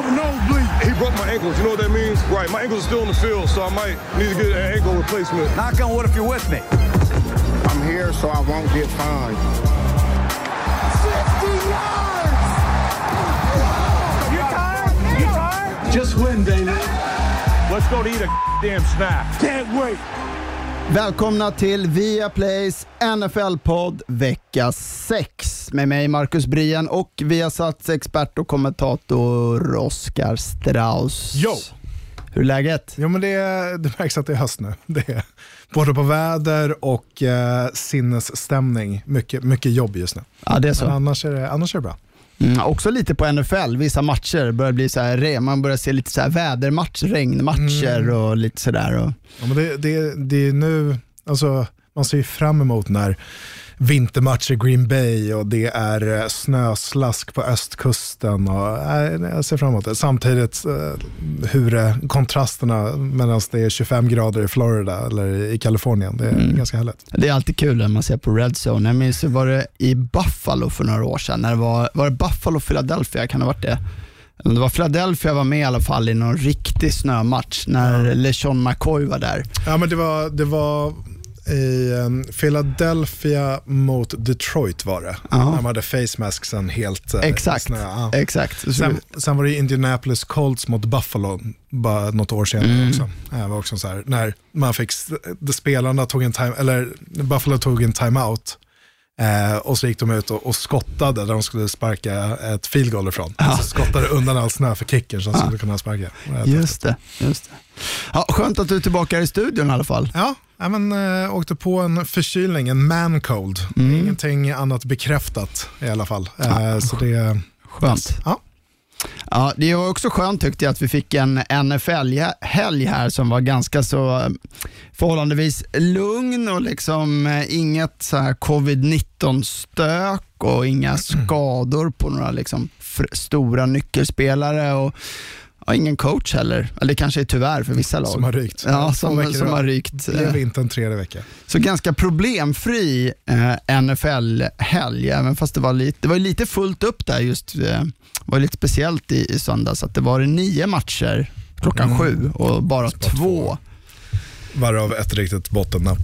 have a nosebleed. He broke my ankles. You know what that means? Right. My ankles are still in the field, so I might need to get an ankle replacement. Knock on wood if you're with me. I'm here so I won't get fined. 60 yards! You tired? You tired? Just win, David. Let's go to eat a damn snack. Can't wait. Välkomna till Viaplays NFL-podd vecka 6 med mig Marcus Brien och Viasats expert och kommentator Oskar Strauss. Jo. Hur är läget? Jo, men det, det märks att det är höst nu. Det är både på väder och eh, sinnesstämning. Mycket, mycket jobb just nu. Ja, det är Men så. annars är det, annars är det bra. Mm, också lite på NFL, vissa matcher börjar bli så här, man börjar se lite så här vädermatcher, regnmatcher Mm. och lite sådär. Och, Ja, men det, det, det är nu, alltså, man ser ju fram emot när vintermatcher i Green Bay och det är eh, snöslask på östkusten. Och, äh, jag ser fram emot det. Samtidigt eh, hur eh, kontrasterna medan det är 25 grader i Florida eller i Kalifornien, det är Mm. ganska härligt. det är alltid kul när man ser på Red Zone. Jag minns, var det i Buffalo för några år sedan, när det var, var det Buffalo Philadelphia, kan det ha varit det? Det var Philadelphia var med i alla fall i någon riktig snömatch när LeSean McCoy var där. Ja, men det var, det var i um, Philadelphia mot Detroit var det. När man hade face masksen helt eh, Exakt, snö. Ja. exakt. Sen, sen var det Indianapolis Colts mot Buffalo bara något år senare Mm. också. Det var också så här, när man fick, de spelarna tog en time, eller Buffalo tog en timeout eh, och så gick de ut och, och skottade där de skulle sparka ett field goal ifrån. Så skottade undan all snö för kicken som skulle kunna sparka. Just det. Just det. Ja, skönt att du är tillbaka i studion i alla fall. Ja, ja men, äh, åkte på en förkylning, en man cold. Ingenting annat bekräftat i alla fall. Eh, så det, Skönt. ja. Ja, det var också skönt tyckte jag att vi fick en NFL-helg här som var ganska så eh, förhållandevis lugn och liksom eh, inget så här covid-19-stök och inga skador på några liksom stora nyckelspelare. Och ja, ingen coach heller. Eller det kanske är tyvärr för vissa lag. Som har rykt. Ja, som, som har rykt. Blev inte en tredje vecka. Så ganska problemfri eh, NFL-helg, även fast det var, lite, det var lite fullt upp där just. Eh, var lite speciellt i, i söndags att det var nio matcher klockan Mm. sju och bara två. två. Varav ett riktigt bottennapp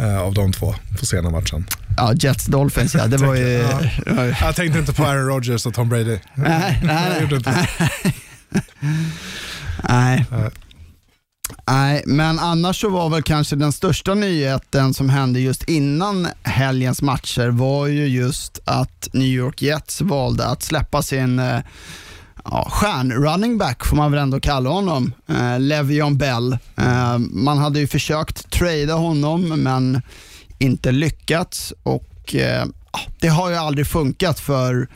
eh, av de två på sena matchen. Ja, Jets Dolphins ja, det var ju... Ja. Jag tänkte inte på Aaron Rodgers och Tom Brady. Nej, nej, Jag gjorde inte det. Nej. Nej. Men annars så var väl kanske den största nyheten som hände just innan helgens matcher var ju just att New York Jets valde att släppa sin eh, ja, stjärn-running back får man väl ändå kalla honom, eh, Le'Veon Bell. Eh, man hade ju försökt trada honom men inte lyckats och eh, det har ju aldrig funkat för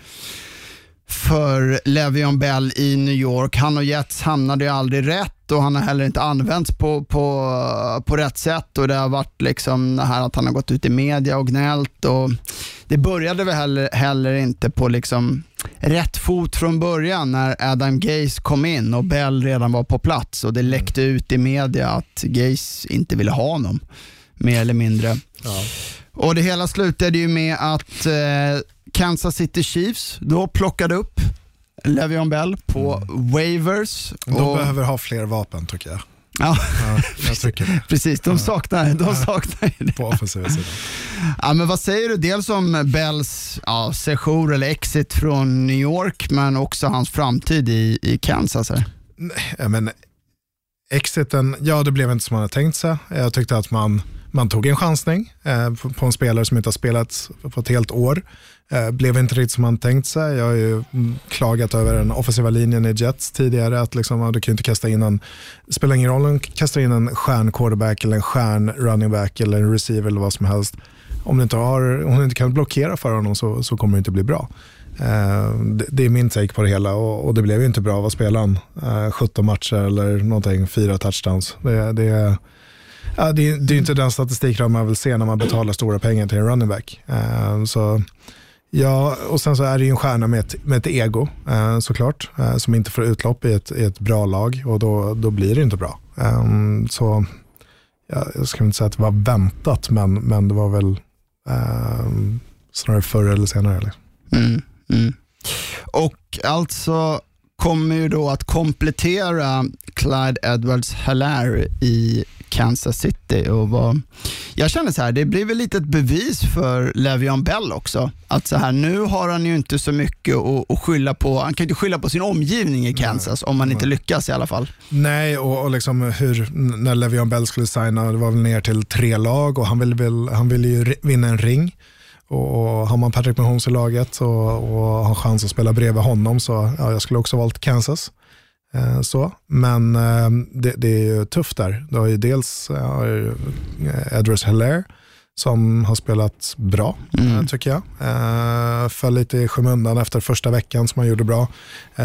för Le'Veon Bell i New York. Han och Jets hamnade ju aldrig rätt och han har heller inte använts på, på, på rätt sätt och det har varit liksom det här att han har gått ut i media och gnällt och det började väl heller, heller inte på liksom rätt fot från början när Adam Gaze kom in och Bell redan var på plats och det läckte ut i media att Gaze inte ville ha honom, mer eller mindre. Ja. Och det hela slutade ju med att eh, Kansas City Chiefs då plockade upp Le'Veon Bell på waivers. Mm. De Och, behöver ha fler vapen tycker jag. ja, Ja, jag tycker det. precis, de saknar, de saknar det. På offensiva sidan. Ja, men vad säger du dels om Bells ja, sejour eller exit från New York, men också hans framtid i, i Kansas? Här? Ja, men exiten, ja det blev inte som man hade tänkt sig. Jag tyckte att man, man tog en chansning eh, på, en spelare som inte har spelat på ett helt år. Eh, blev inte riktigt som man tänkt sig. Jag har ju mm, klagat över den offensiva linjen i Jets tidigare. Att liksom, du kan ju inte kasta in en, det spelar ingen roll om du kastar in en stjärn quarterback eller en stjärn running back eller en receiver eller vad som helst. Om du inte, har, om du inte kan blockera för honom så, så kommer det inte bli bra. Eh, det, det är min take på det hela och, och det blev ju inte bra. Vad spelade han? Eh, 17 matcher eller någonting, fyra touchdowns. Det, det, ja, det, det är inte den statistikram man vill se när man betalar stora pengar till en running back. Eh, så, ja, och sen så är det ju en stjärna med ett, med ett ego eh, såklart, eh, som inte får utlopp i ett, i ett bra lag och då, då blir det inte bra. Ehm, så ja, jag ska inte säga att det var väntat, men, men det var väl eh, snarare förr eller senare. Liksom. Mm, mm. Och alltså kommer ju då att komplettera Clyde edwards Hallaire i Kansas City. Och var, jag känner så här, det blir väl lite ett bevis för Le'Veon Bell också. Att så här, nu har han ju inte så mycket att, att skylla på. Han kan ju inte skylla på sin omgivning i Kansas om han inte lyckas i alla fall. Nej, och, och liksom hur, när Le'Veon Bell skulle signa, det var väl ner till tre lag och han ville, vill, han ville ju vinna en ring. Och, och har man Patrick Mahomes i laget och, och har chans att spela bredvid honom så ja, jag skulle också valt Kansas. Eh, så. Men eh, det, det, är ju tufft där. Du har ju dels eh, Edwards Heller som har spelat bra, mm. tycker jag. Föll lite i skymundan efter första veckan som han gjorde bra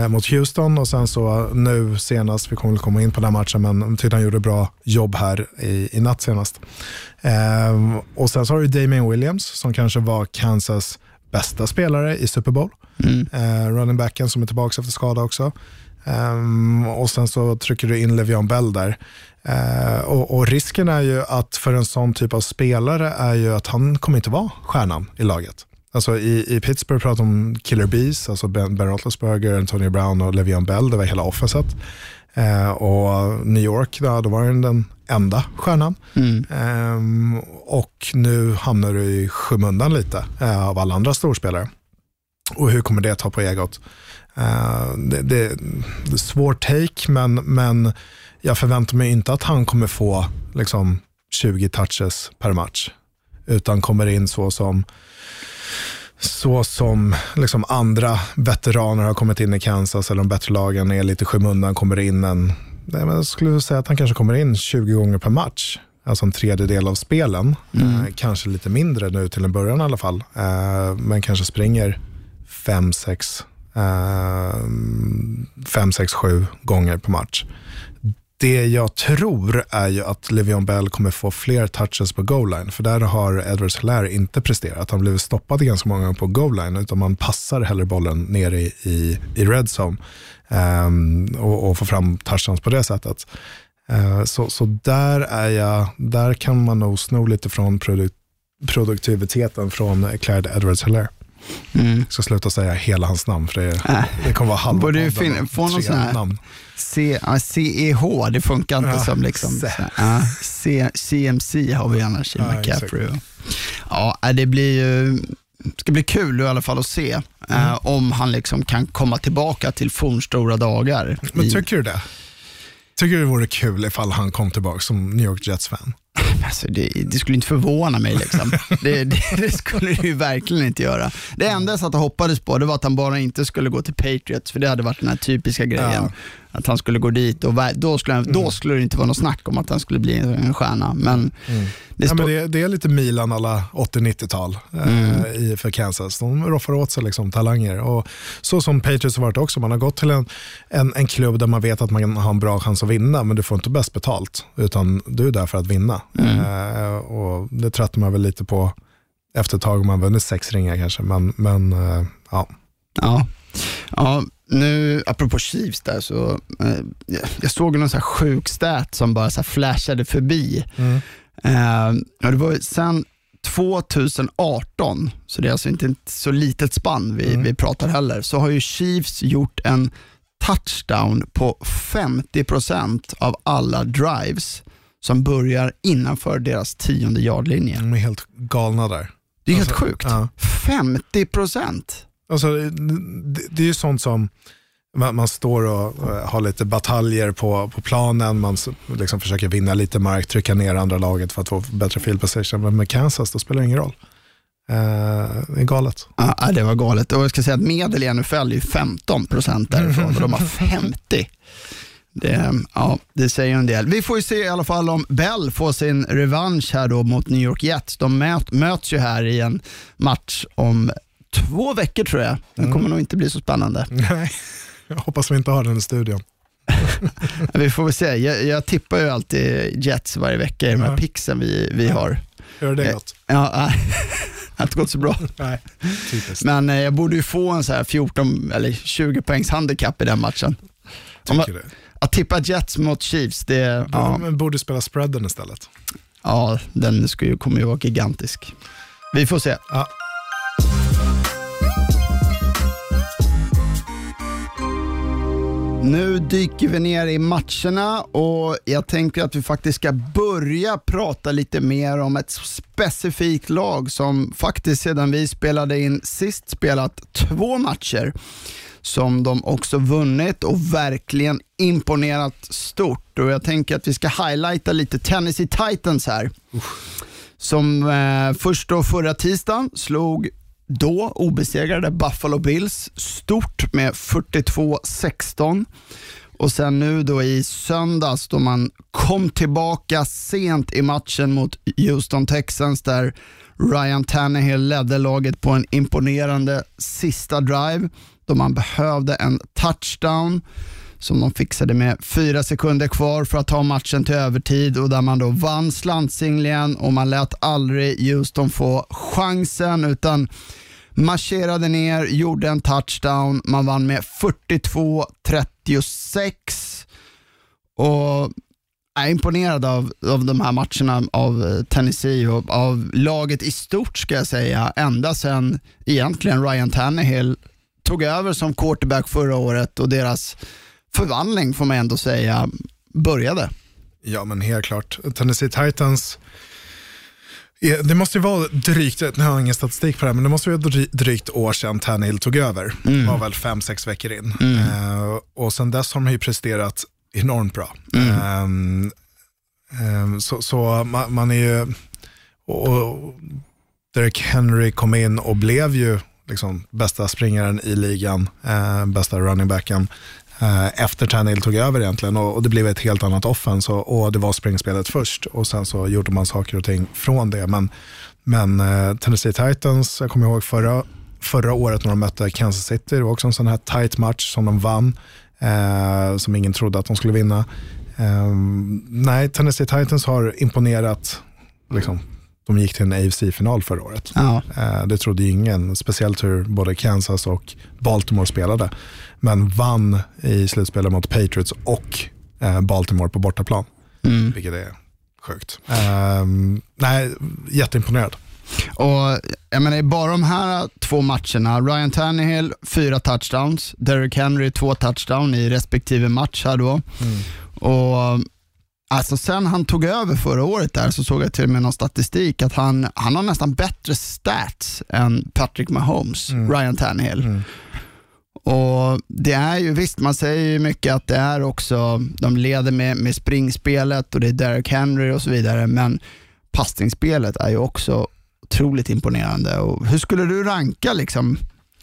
mot Houston och sen så nu senast, vi kommer väl komma in på den matchen, men tyckte han gjorde bra jobb här i, i natt senast. Och sen så har du Damien Williams som kanske var Kansas bästa spelare i Super Bowl. Mm. Running backen som är tillbaka efter skada också. Um, och sen så trycker du in Levion Bell där. Uh, och, och, risken är ju att för en sån typ av spelare är ju att han kommer inte vara stjärnan i laget. Alltså i, i Pittsburgh pratar om killer bees, alltså Ben, ben Roethlisberger, Antonio Brown och Levion Bell, det var hela offenset. Uh, och New York, då, då var han den enda stjärnan. Mm. Um, och nu hamnar du i skymundan lite uh, av alla andra storspelare. Och hur kommer det ta på egot? Uh, det, det, det är svår take, men, men jag förväntar mig inte att han kommer få liksom, 20 touches per match. Utan kommer in så som, så som liksom andra veteraner har kommit in i Kansas, eller de bättre lagen är lite skymundan, kommer in en, jag skulle säga att han kanske kommer in 20 gånger per match. Alltså en tredjedel av spelen. Mm. Eh, kanske lite mindre nu till en början i alla fall. Eh, men kanske springer fem, sex Eh, Eh, fem, sex, sju gånger på match. Det jag tror är ju att Levion Bell kommer få fler touches på goal line, för där har Edwards Hilaire inte presterat. Han blev stoppad ganska många gånger på goal line, utan man passar hellre bollen ner i, i, i red zone um, och, och får fram touchdowns på det sättet. Uh, så, så där är jag, där kan man nog sno lite från produk, produktiviteten från Clyde Edwards Hilaire. Mm. Jag ska sluta säga hela hans namn för det, äh. det kommer vara halva Borde fin- få någon sån här namn. C, uh, CEH, det funkar inte ja, som liksom. Uh, C, CMC har vi annars i ja, McCaffrey. Ja, äh, det blir ju ska bli kul i alla fall att se mm. uh, om han liksom kan komma tillbaka till fornstora dagar. Men tycker du det? Tycker du det vore kul ifall han kom tillbaka som New York Jets-fan? Alltså det, det, skulle inte förvåna mig. Liksom. Det, det, det, skulle det ju verkligen inte göra. Det enda jag satt och hoppades på det var att han bara inte skulle gå till Patriots, för det hade varit den här typiska grejen. Ja att han skulle gå dit och då skulle, han, mm. då skulle det inte vara något snack om att han skulle bli en stjärna. Men, mm. det, ja, men det, är lite Milan alla 80-90-tal mm. eh, för Kansas. De roffar åt sig liksom, talanger. Och så som Patriots har varit också, man har gått till en, en, en klubb där man vet att man har en bra chans att vinna, men du får inte bäst betalt, utan du är där för att vinna. Mm. Eh, och Det tröttnar man väl lite på efter ett tag, om man vunnit sex ringar kanske, men, men eh, ja. Ja. Ja, nu, apropå Chiefs där, så eh, jag såg någon så här sjuk stat som bara så här flashade förbi. Mm. Eh, det var sen 2018, så det är alltså inte ett så litet spann vi, mm. vi pratar heller, så har ju Chiefs gjort en touchdown på 50% av alla drives som börjar innanför deras tionde yardlinje. De är helt galna där. Det är alltså, helt sjukt. Ja. 50%! Alltså, det, det är ju sånt som man, man, står och har lite bataljer på, på planen, man liksom försöker vinna lite mark, trycka ner andra laget för att få bättre field position. Men med Kansas, då spelar det ingen roll. Uh, det är galet. Ja, det var galet. Och jag ska säga att medel i NFL är 15 procent därifrån och de har 50. Det, ja, det säger en del. Vi får ju se i alla fall om Bell får sin revansch här då mot New York Jets. De möt, möts ju här i en match om två veckor tror jag. Den kommer mm. nog inte bli så spännande. Nej, jag hoppas vi inte har den i studion. vi får väl se. Jag, jag, tippar ju alltid Jets varje vecka i de här ja. pixen vi, vi ja. har. Gör det gott? Ja, har inte gått så bra. Nej, Men eh, jag borde ju få en så här 14 eller 20 poängs handikapp i den matchen. Tycker du? Att tippa Jets mot Chiefs, det... Ja. Men borde spela spreaden istället. Ja, den ska ju, kommer ju vara gigantisk. Vi får se. Ja. Nu dyker vi ner i matcherna och jag tänker att vi faktiskt ska börja prata lite mer om ett specifikt lag som faktiskt sedan vi spelade in sist spelat två matcher som de också vunnit och verkligen imponerat stort. Och Jag tänker att vi ska highlighta lite Tennessee Titans här. Som eh, först då förra tisdagen slog då obesegrade Buffalo Bills stort med 42-16. Och sen nu då i söndags då man kom tillbaka sent i matchen mot Houston Texans där Ryan Tannehill ledde laget på en imponerande sista drive då man behövde en touchdown som de fixade med fyra sekunder kvar för att ta matchen till övertid och där man då vann slantsinglingen och man lät aldrig Houston få chansen utan marscherade ner, gjorde en touchdown, man vann med 42-36 och är imponerad av, av de här matcherna av eh, Tennessee och av laget i stort ska jag säga, ända sedan egentligen Ryan Tannehill tog över som quarterback förra året och deras förvandling får man ändå säga började. Ja men helt klart. Tennessee Titans, det måste ju vara drygt, nu har jag ingen statistik på det här, men det måste vara drygt år sedan Tannehill tog över. Mm. Det var väl fem, sex veckor in. Mm. Uh, och sen dess har de ju presterat enormt bra. Mm. Um, så, så man, man, är ju, och Derek Henry kom in och blev ju liksom bästa springaren i ligan, uh, bästa running backen uh, efter Tannehill tog över egentligen och, det blev ett helt annat offense och, det var springspelet först och sen så gjorde man saker och ting från det. Men, men uh, Tennessee Titans, jag kommer ihåg förra, förra året när de mötte Kansas City, det var också en sån här tight match som de vann eh, som ingen trodde att de skulle vinna. Eh, nej, Tennessee Titans har imponerat. Liksom, de gick till en AFC-final förra året. Ja. Eh, det trodde ingen, speciellt hur både Kansas och Baltimore spelade. Men vann i slutspelet mot Patriots och eh, Baltimore på bortaplan. Mm. Vilket är sjukt. Eh, nej, jätteimponerad. Och jag menar, bara de här två matcherna, Ryan Tannehill fyra touchdowns, Derrick Henry två touchdowns i respektive match här då. Mm. Och Alltså sen han tog över förra året där så såg jag till och med någon statistik att han, han har nästan bättre stats än Patrick Mahomes, mm. Ryan Tannehill. Mm. Och Det är ju visst, man säger ju mycket att det är också, de leder med, med springspelet och det är Derrick Henry och så vidare, men passningsspelet är ju också otroligt imponerande. Och hur skulle du ranka liksom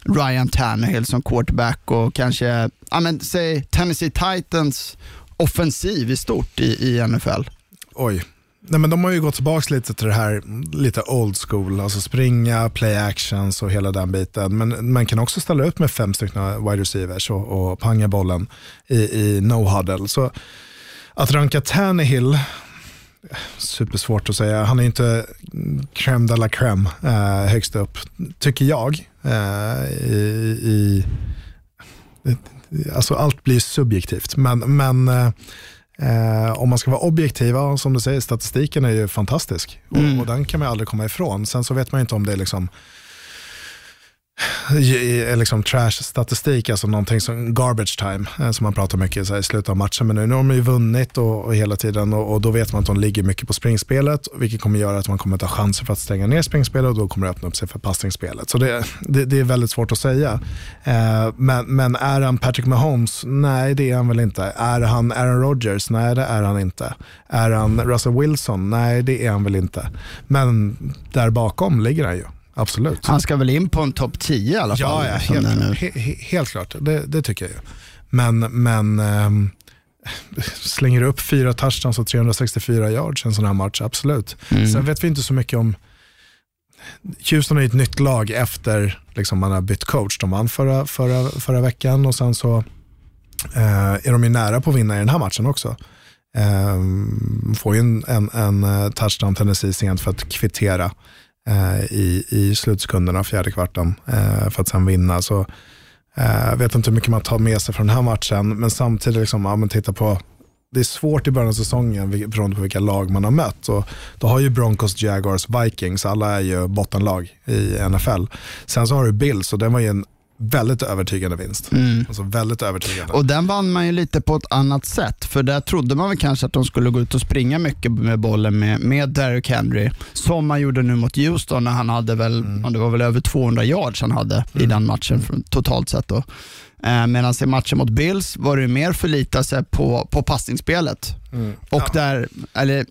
Ryan Tannehill som quarterback och kanske, ja men säg Tennessee Titans offensiv i stort i, i NFL? Oj. Nej, men de har ju gått tillbaka lite till det här lite old school, alltså springa, play actions och hela den biten. Men man kan också ställa upp med fem stycken wide receivers och, och panga bollen i, i no huddle. Så att ranka Tannehill supersvårt att säga. Han är inte crème de la crème eh, högst upp, tycker jag. Eh, i, i, alltså allt blir subjektivt, men, men eh, om man ska vara objektiva, som du säger, statistiken är ju fantastisk mm. och, och, den kan man aldrig komma ifrån. Sen så vet man inte om det är liksom liksom trash-statistik, alltså någonting som garbage time, eh, som man pratar mycket så här, i slutet av matchen. Men nu, nu har de ju vunnit och, och hela tiden och, och, då vet man att de ligger mycket på springspelet, vilket kommer göra att man kommer ta chanser för att stänga ner springspelet och då kommer det öppna upp sig för passningsspelet. Så det, det, det är väldigt svårt att säga. Eh, men, men är han Patrick Mahomes? Nej, det är han väl inte. Är han Aaron Rodgers? Nej, det är han inte. Är han Russell Wilson? Nej, det är han väl inte. Men där bakom ligger han ju. Absolut. Han ska väl in på en topp 10 i alla fall? Ja, ja helt, he, he, helt klart. Det, det, tycker jag ju. Men, men ähm, slänger upp fyra touchdowns och 364 yards en sån här match, absolut. Mm. Sen vet vi inte så mycket om Houston är ett nytt lag efter liksom, man har bytt coach. De vann förra, förra, förra veckan och sen så eh, är de ju nära på att vinna i den här matchen också. Eh, får ju en, en, en eh, touchdown Tennessee sent för att kvittera Eh, i, i slutskunderna, fjärde kvarten, eh, för att sen vinna. Så jag eh, vet inte hur mycket man tar med sig från den här matchen, men samtidigt, liksom, ja, men titta på det är svårt i början av säsongen beroende på vilka lag man har mött. Och då har ju Broncos, Jaguars, Vikings, alla är ju bottenlag i NFL. Sen så har du Bills och den var ju en väldigt övertygande vinst. Mm. Alltså väldigt övertygande. Och den vann man ju lite på ett annat sätt, för där trodde man väl kanske att de skulle gå ut och springa mycket med bollen med, med Derrick Henry, som man gjorde nu mot Houston när han hade väl, mm. det var väl över 200 yards han hade mm. i den matchen totalt sett. Då. Eh, Medan i matchen mot Bills var det mer förlita sig på, på passningsspelet. Mm. Och ja. där, eller,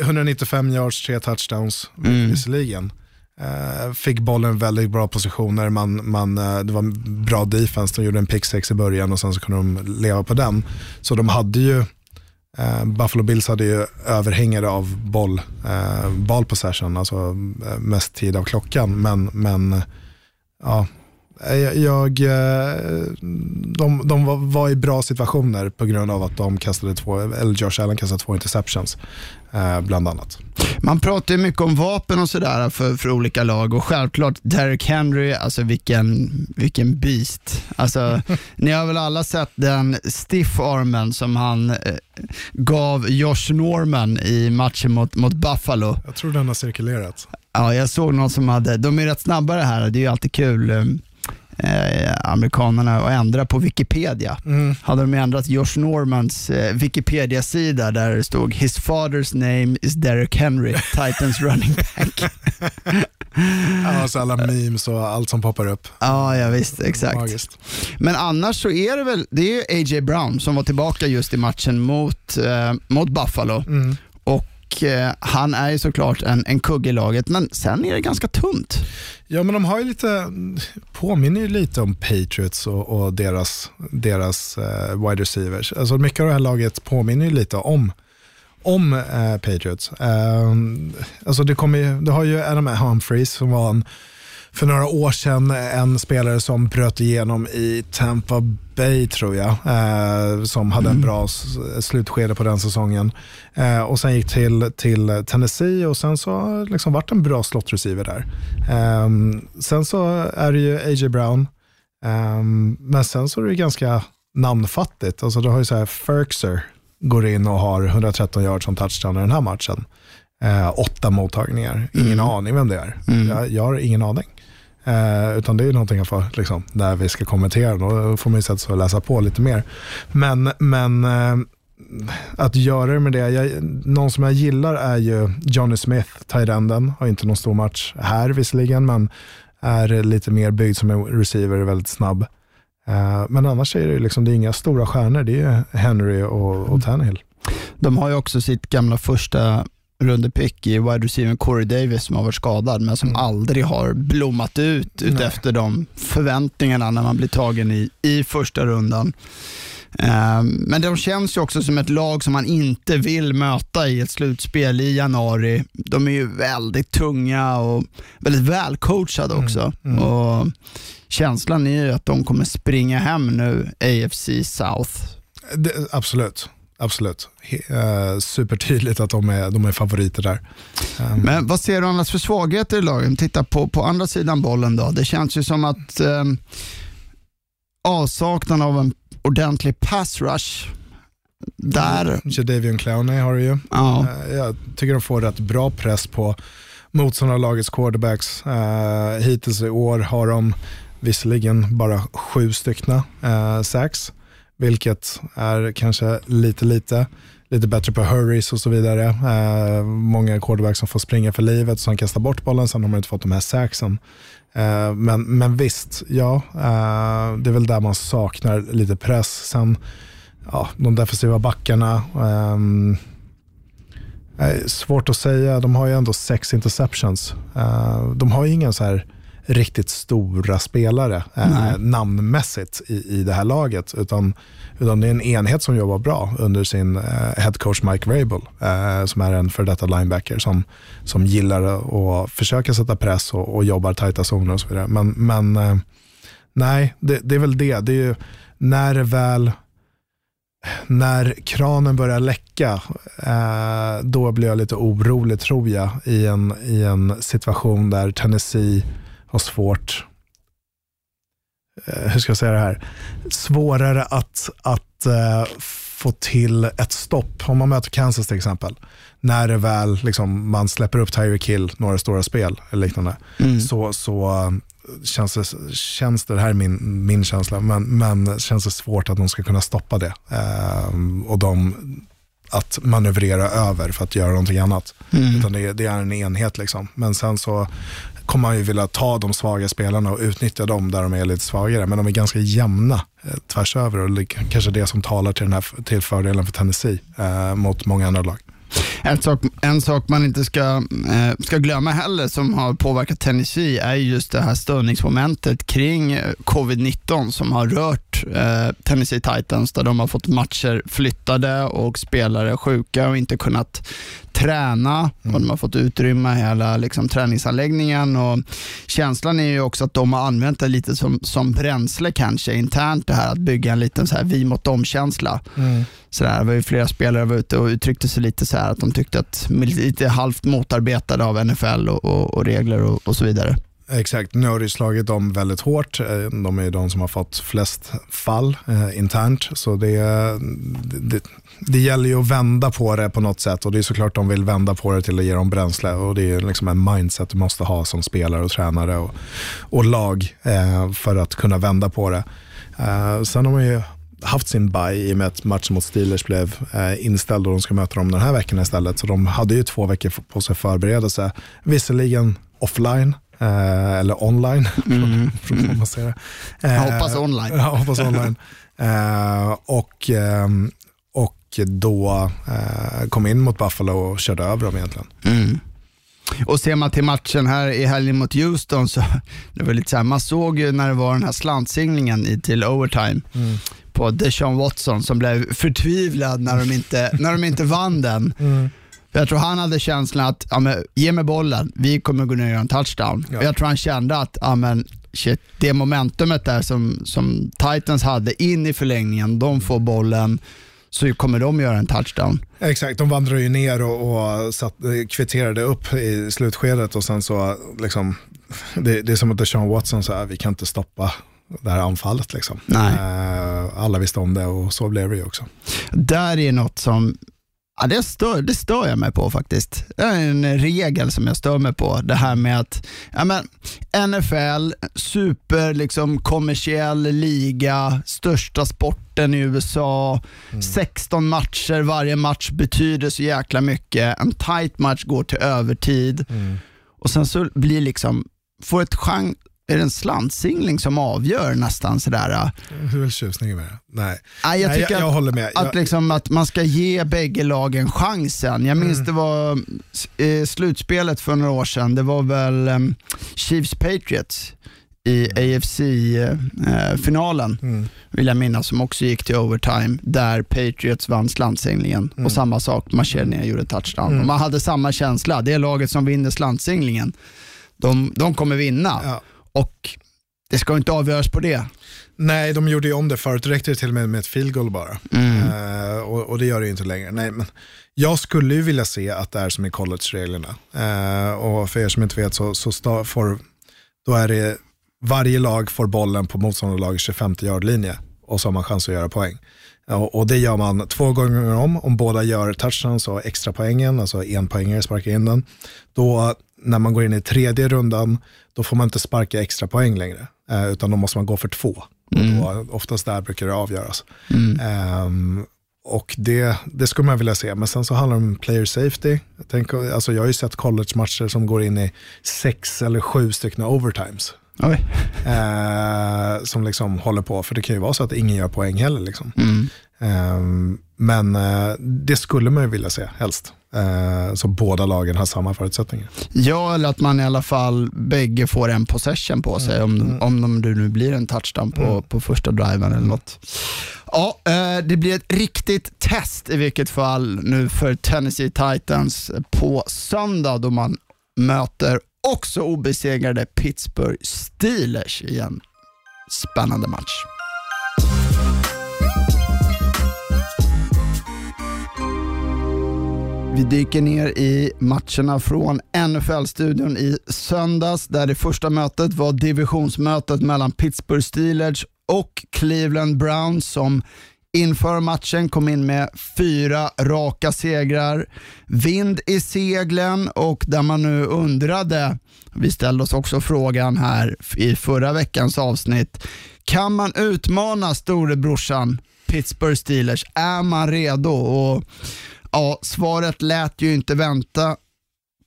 195 yards, tre touchdowns mm. visserligen. Eh, fick bollen väldigt bra positioner, man, man, eh, det var bra defense, de gjorde en pick sex i början och sen så kunde de leva på den. Så de hade ju, eh, Buffalo Bills hade ju överhängare av boll, ball possession, alltså mest tid av klockan. Men, men ja, jag, de, de var, i bra situationer på grund av att de kastade två, eller Josh Allen kastade två interceptions bland annat. Man pratar ju mycket om vapen och sådär för, för olika lag och självklart Derrick Henry, alltså vilken, vilken beast. Alltså, ni har väl alla sett den stiff armen som han eh, gav Josh Norman i matchen mot, mot Buffalo. Jag tror den har cirkulerat. Ja, jag såg någon som hade, de är rätt snabba det här, det är ju alltid kul. Eh, amerikanerna att ändra på Wikipedia. Mm. Hade de ändrat Josh Normans eh, Wikipedia-sida där det stod “His father's name is Derek Henry, Titans running back”. alltså alla memes och allt som poppar upp. Ja, ja visst, exakt. Magiskt. Men annars så är det väl, det är A.J. Brown som var tillbaka just i matchen mot, eh, mot Buffalo. Mm. Och eh, han är ju såklart en, en kugge i laget, men sen är det ganska tunt. Ja, men de har ju lite, påminner ju lite om Patriots och, och deras, deras uh, wide receivers. Alltså mycket av det här laget påminner ju lite om om eh, Patriots. Eh, alltså det, kommer det har ju Adam Humphreys som var en för några år sedan en spelare som bröt igenom i Tampa Bay tror jag, eh, som hade mm. en bra slutskede på den säsongen. Eh, och sen gick till, till Tennessee och sen så liksom vart en bra slot receiver där. Eh, sen så är det ju A.J. Brown, ehm, men sen så är det ganska namnfattigt. Alltså du har ju så här Ferkser går in och har 113 yards som touchdown i den här matchen. Eh, åtta mottagningar, ingen mm. aning vem det är. Mm. Jag, jag, har ingen aning. Eh, utan det är någonting jag får, liksom, när vi ska kommentera, då får man ju sätta sig och läsa på lite mer. Men, men eh, att göra det med det, jag, någon som jag gillar är ju Johnny Smith, tight-enden. Har inte någon stor match här visserligen, men är lite mer byggd som en receiver, väldigt snabb. Eh, men annars är det, liksom, det är inga stora stjärnor, det är Henry och, och Tannehill. De har ju också sitt gamla första rundepick i wide receiver Corey Davis som har varit skadad men som mm. aldrig har blommat ut efter de förväntningarna när man blir tagen i, i första rundan. Um, men de känns ju också som ett lag som man inte vill möta i ett slutspel i januari. De är ju väldigt tunga och väldigt välcoachade mm, också. Mm. Mm. Och känslan är ju att de kommer springa hem nu AFC South. Det, absolut. Absolut. Uh, supertydligt att de är, de är favoriter där. Um. Men vad ser du annars för svagheter i lagen? Titta på, på andra sidan bollen då. Det känns ju som att um, avsaknaden av en ordentlig pass rush där... Mm. Jadavion Clowney har du ju. Ja. Uh, jag tycker de får rätt bra press på motståndarlagets quarterbacks. Uh, hittills i år har de visserligen bara sju styckna uh, sacks vilket är kanske lite, lite, lite bättre på hurries och så vidare. Eh, många quarterback som får springa för livet, som kastar bort bollen, sen har man inte fått de här saxen. Eh, men, men visst, ja, eh, det är väl där man saknar lite press. Sen, ja, de defensiva backarna, eh, eh, svårt att säga, de har ju ändå sex interceptions. Eh, de har ju inga så här riktigt stora spelare eh, namnmässigt i, i det här laget. Utan, utan det är en enhet som jobbar bra under sin eh, headcoach Mike Vrabel, eh, som är en för detta linebacker som, som gillar att försöka sätta press och, och jobbar tajta zoner och så vidare. Men, men eh, nej, det, det, är väl det. Det är ju när det väl när kranen börjar läcka, eh, då blir jag lite orolig tror jag i en, i en situation där Tennessee har svårt, eh, hur ska jag säga det här, svårare att, att eh, få till ett stopp. Om man möter Kansas till exempel, när det väl liksom, man släpper upp Tyreek Hill några stora spel eller liknande, så, så eh, känns det, känns det, det här är min, min känsla, men, men känns det svårt att de ska kunna stoppa det. Ehm, och de, att manövrera över för att göra någonting annat. Utan det, det är en enhet liksom. Men sen så kommer man ju vilja ta de svaga spelarna och utnyttja dem där de är lite svagare. Men de är ganska jämna eh, tvärs över och det är kanske det som talar till, den här, till fördelen för Tennessee eh, mot många andra lag. En sak, en sak man inte ska, eh, ska glömma heller som har påverkat Tennessee är just det här störningsmomentet kring eh, covid-19 som har rört eh, Tennessee Titans där de har fått matcher flyttade och spelare sjuka och inte kunnat träna och de har fått utrymma hela liksom, träningsanläggningen. Och känslan är ju också att de har använt det lite som, som bränsle kanske internt det här att bygga en liten så här vi mot dem-känsla. Så där, det var ju flera spelare var ute och uttryckte sig lite så här att de tyckte att lite halvt motarbetade av NFL och, och, och regler och, och så vidare. Exakt, nu har det slagit dem väldigt hårt. Eh, de är ju de som har fått flest fall eh, internt. Så det, det, det gäller ju att vända på det på något sätt och det är såklart de vill vända på det till att ge dem bränsle och det är liksom en mindset du måste ha som spelare och tränare och, och lag eh, för att kunna vända på det. Eh, sen har man ju haft sin bye i och med att matchen mot Steelers blev eh, inställd och de ska möta dem den här veckan istället. Så de hade ju två veckor på sig att förbereda sig. Visserligen offline, eh, eller online, mm. man säger det. Jag hoppas online. Ja, hoppas online. eh, och, ehm, och då eh, kom in mot Buffalo och körde över dem egentligen. Och ser man till matchen här i helgen mot Houston så det var lite så här, man såg ju när det var den här slantsinglingen i, till overtime på Deshaun Watson som blev förtvivlad när de inte, när de inte vann den. För jag tror han hade känslan att, ja, men, ge mig bollen, vi kommer gå ner och göra en touchdown. Ja. Och jag tror han kände att, ja, men, shit, det momentumet där som, som Titans hade in i förlängningen, de får bollen, så kommer de göra en touchdown. Exakt, de vandrade ju ner och, och satt, kvitterade upp i slutskedet och sen så, liksom, det, det är som att Deshaun Watson sa, vi kan inte stoppa det här anfallet. Liksom. Nej. Eh, alla visste om det och så blev det ju också. Där är något som Ja, det, stör, det stör jag mig på faktiskt. Det är en regel som jag stör mig på. Det här med att ja, men, NFL, super liksom, kommersiell liga, största sporten i USA, 16 matcher, varje match betyder så jäkla mycket. En tight match går till övertid och sen så blir liksom, får ett chans, är det en slantsingling som avgör nästan sådär. Hur är tjusningen med det? Nej, Nej, jag Nej, tycker jag, jag att, håller med. att, Jag, liksom, att man ska ge bägge lagen chansen. Jag minns det var eh, slutspelet för några år sedan. Det var väl um, Chiefs Patriots i AFC-finalen, vill jag minnas, som också gick till overtime, där Patriots vann slantsinglingen. Och samma sak, och gjorde touchdown. Och man hade samma känsla, det laget som vinner slantsinglingen, de, de kommer vinna. Ja. Och det ska inte avgöras på det. Nej, de gjorde ju om det förut. Det räckte till och med med ett field goal bara. Eh, och, och det gör det ju inte längre. Nej, men jag skulle ju vilja se att det är som i college-reglerna. Eh, och för er som inte vet så, så sta, får, då är det varje lag får bollen på motståndarlagets 25 yard-linje och så har man chans att göra poäng. Och, det gör man två gånger om. Om båda gör touchdowns och extra poängen, alltså en poängare sparkar in den. Då när man går in i tredje rundan, då får man inte sparka extra poäng längre. Eh, utan då måste man gå för två. Och då, oftast där brukar det avgöras. Ehm, och det, det skulle man vilja se. Men sen så handlar det om player safety. Jag, tänker, alltså jag har ju sett college-matcher som går in i sex eller sju stycken overtimes. Eh, som liksom håller på, för det kan ju vara så att ingen gör poäng heller. Liksom. Ehm, men eh, det skulle man ju vilja se helst. Eh, så båda lagen har samma förutsättningar. Ja, eller att man i alla fall bägge får en possession på sig om, om de, det nu blir en touchdown på, på första driven eller något. Ja, eh, det blir ett riktigt test i vilket fall nu för Tennessee Titans på söndag då man möter också obesegrade Pittsburgh Steelers i en spännande match. Vi dyker ner i matcherna från NFL-studion i söndags där det första mötet var divisionsmötet mellan Pittsburgh Steelers och Cleveland Browns som inför matchen, kom in med fyra raka segrar, vind i seglen och där man nu undrade, vi ställde oss också frågan här i förra veckans avsnitt, kan man utmana storebrorsan Pittsburgh Steelers? Är man redo? Och ja, svaret lät ju inte vänta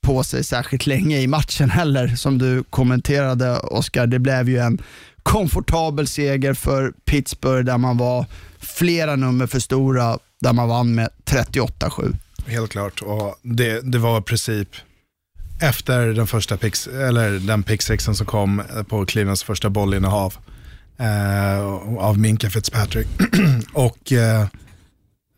på sig särskilt länge i matchen heller, som du kommenterade Oskar. Det blev ju en komfortabel seger för Pittsburgh där man var flera nummer för stora, där man vann med 38-7. Helt klart, och det, det var i princip efter den första pix, eller den pick som kom på Clevelands första bollinnehav eh, av Minka Fitzpatrick. och eh,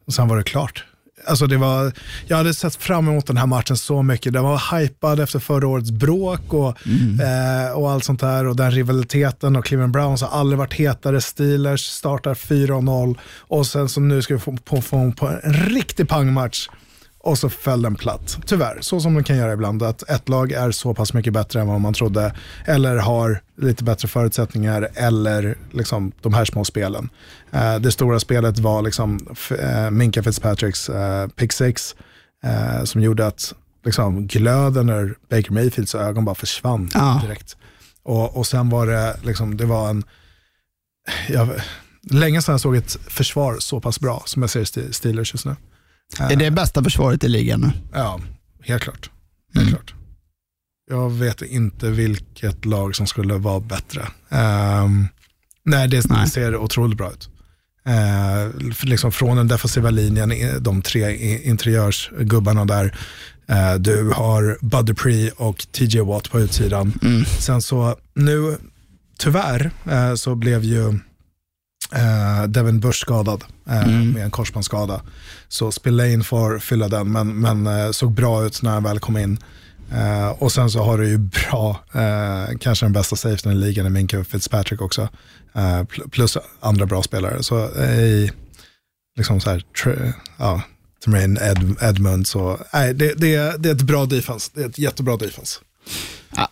sen var det klart. Alltså det var, jag hade sett fram emot den här matchen så mycket. Den var hypad efter förra årets bråk och, mm. eh, och allt sånt där. Och den rivaliteten och Cleveland Browns har aldrig varit hetare. Steelers startar 4-0 och sen så nu ska vi få, få, få på en riktig pangmatch och så föll den platt. Tyvärr, så som det kan göra ibland. Att ett lag är så pass mycket bättre än vad man trodde. Eller har lite bättre förutsättningar. Eller liksom de här små spelen. Eh, det stora spelet var liksom eh, Minka Fitzpatricks eh, pick six. Eh, som gjorde att liksom, glöden ur Baker Mayfields ögon bara försvann ja. direkt. Och, och sen var det, liksom, det var en... Jag, länge sedan jag såg ett försvar så pass bra som jag ser Steelers just nu. Är det bästa försvaret i ligan nu? Ja, helt klart. Helt mm. klart. Jag vet inte vilket lag som skulle vara bättre. Um, nej, det, nej. ser otroligt bra ut. Uh, liksom från den defensiva linjen, de tre interiörsgubbarna där. Uh, du har Bud Dupree och TJ Watt på utsidan. Mm. Sen så nu, tyvärr, uh, så blev ju Uh, Devin Bush skadad uh, mm. med en korsbandsskada. Så Spillane får fylla den, men, men uh, såg bra ut när han väl kom in. och sen så har du ju bra, kanske den bästa safetyn i ligan i Minka Fitzpatrick också. plus andra bra spelare. Så i, liksom så här, ja, Tremaine Ed- Edmonds och, nej, det, det, det är ett bra defense. Det är ett jättebra defense.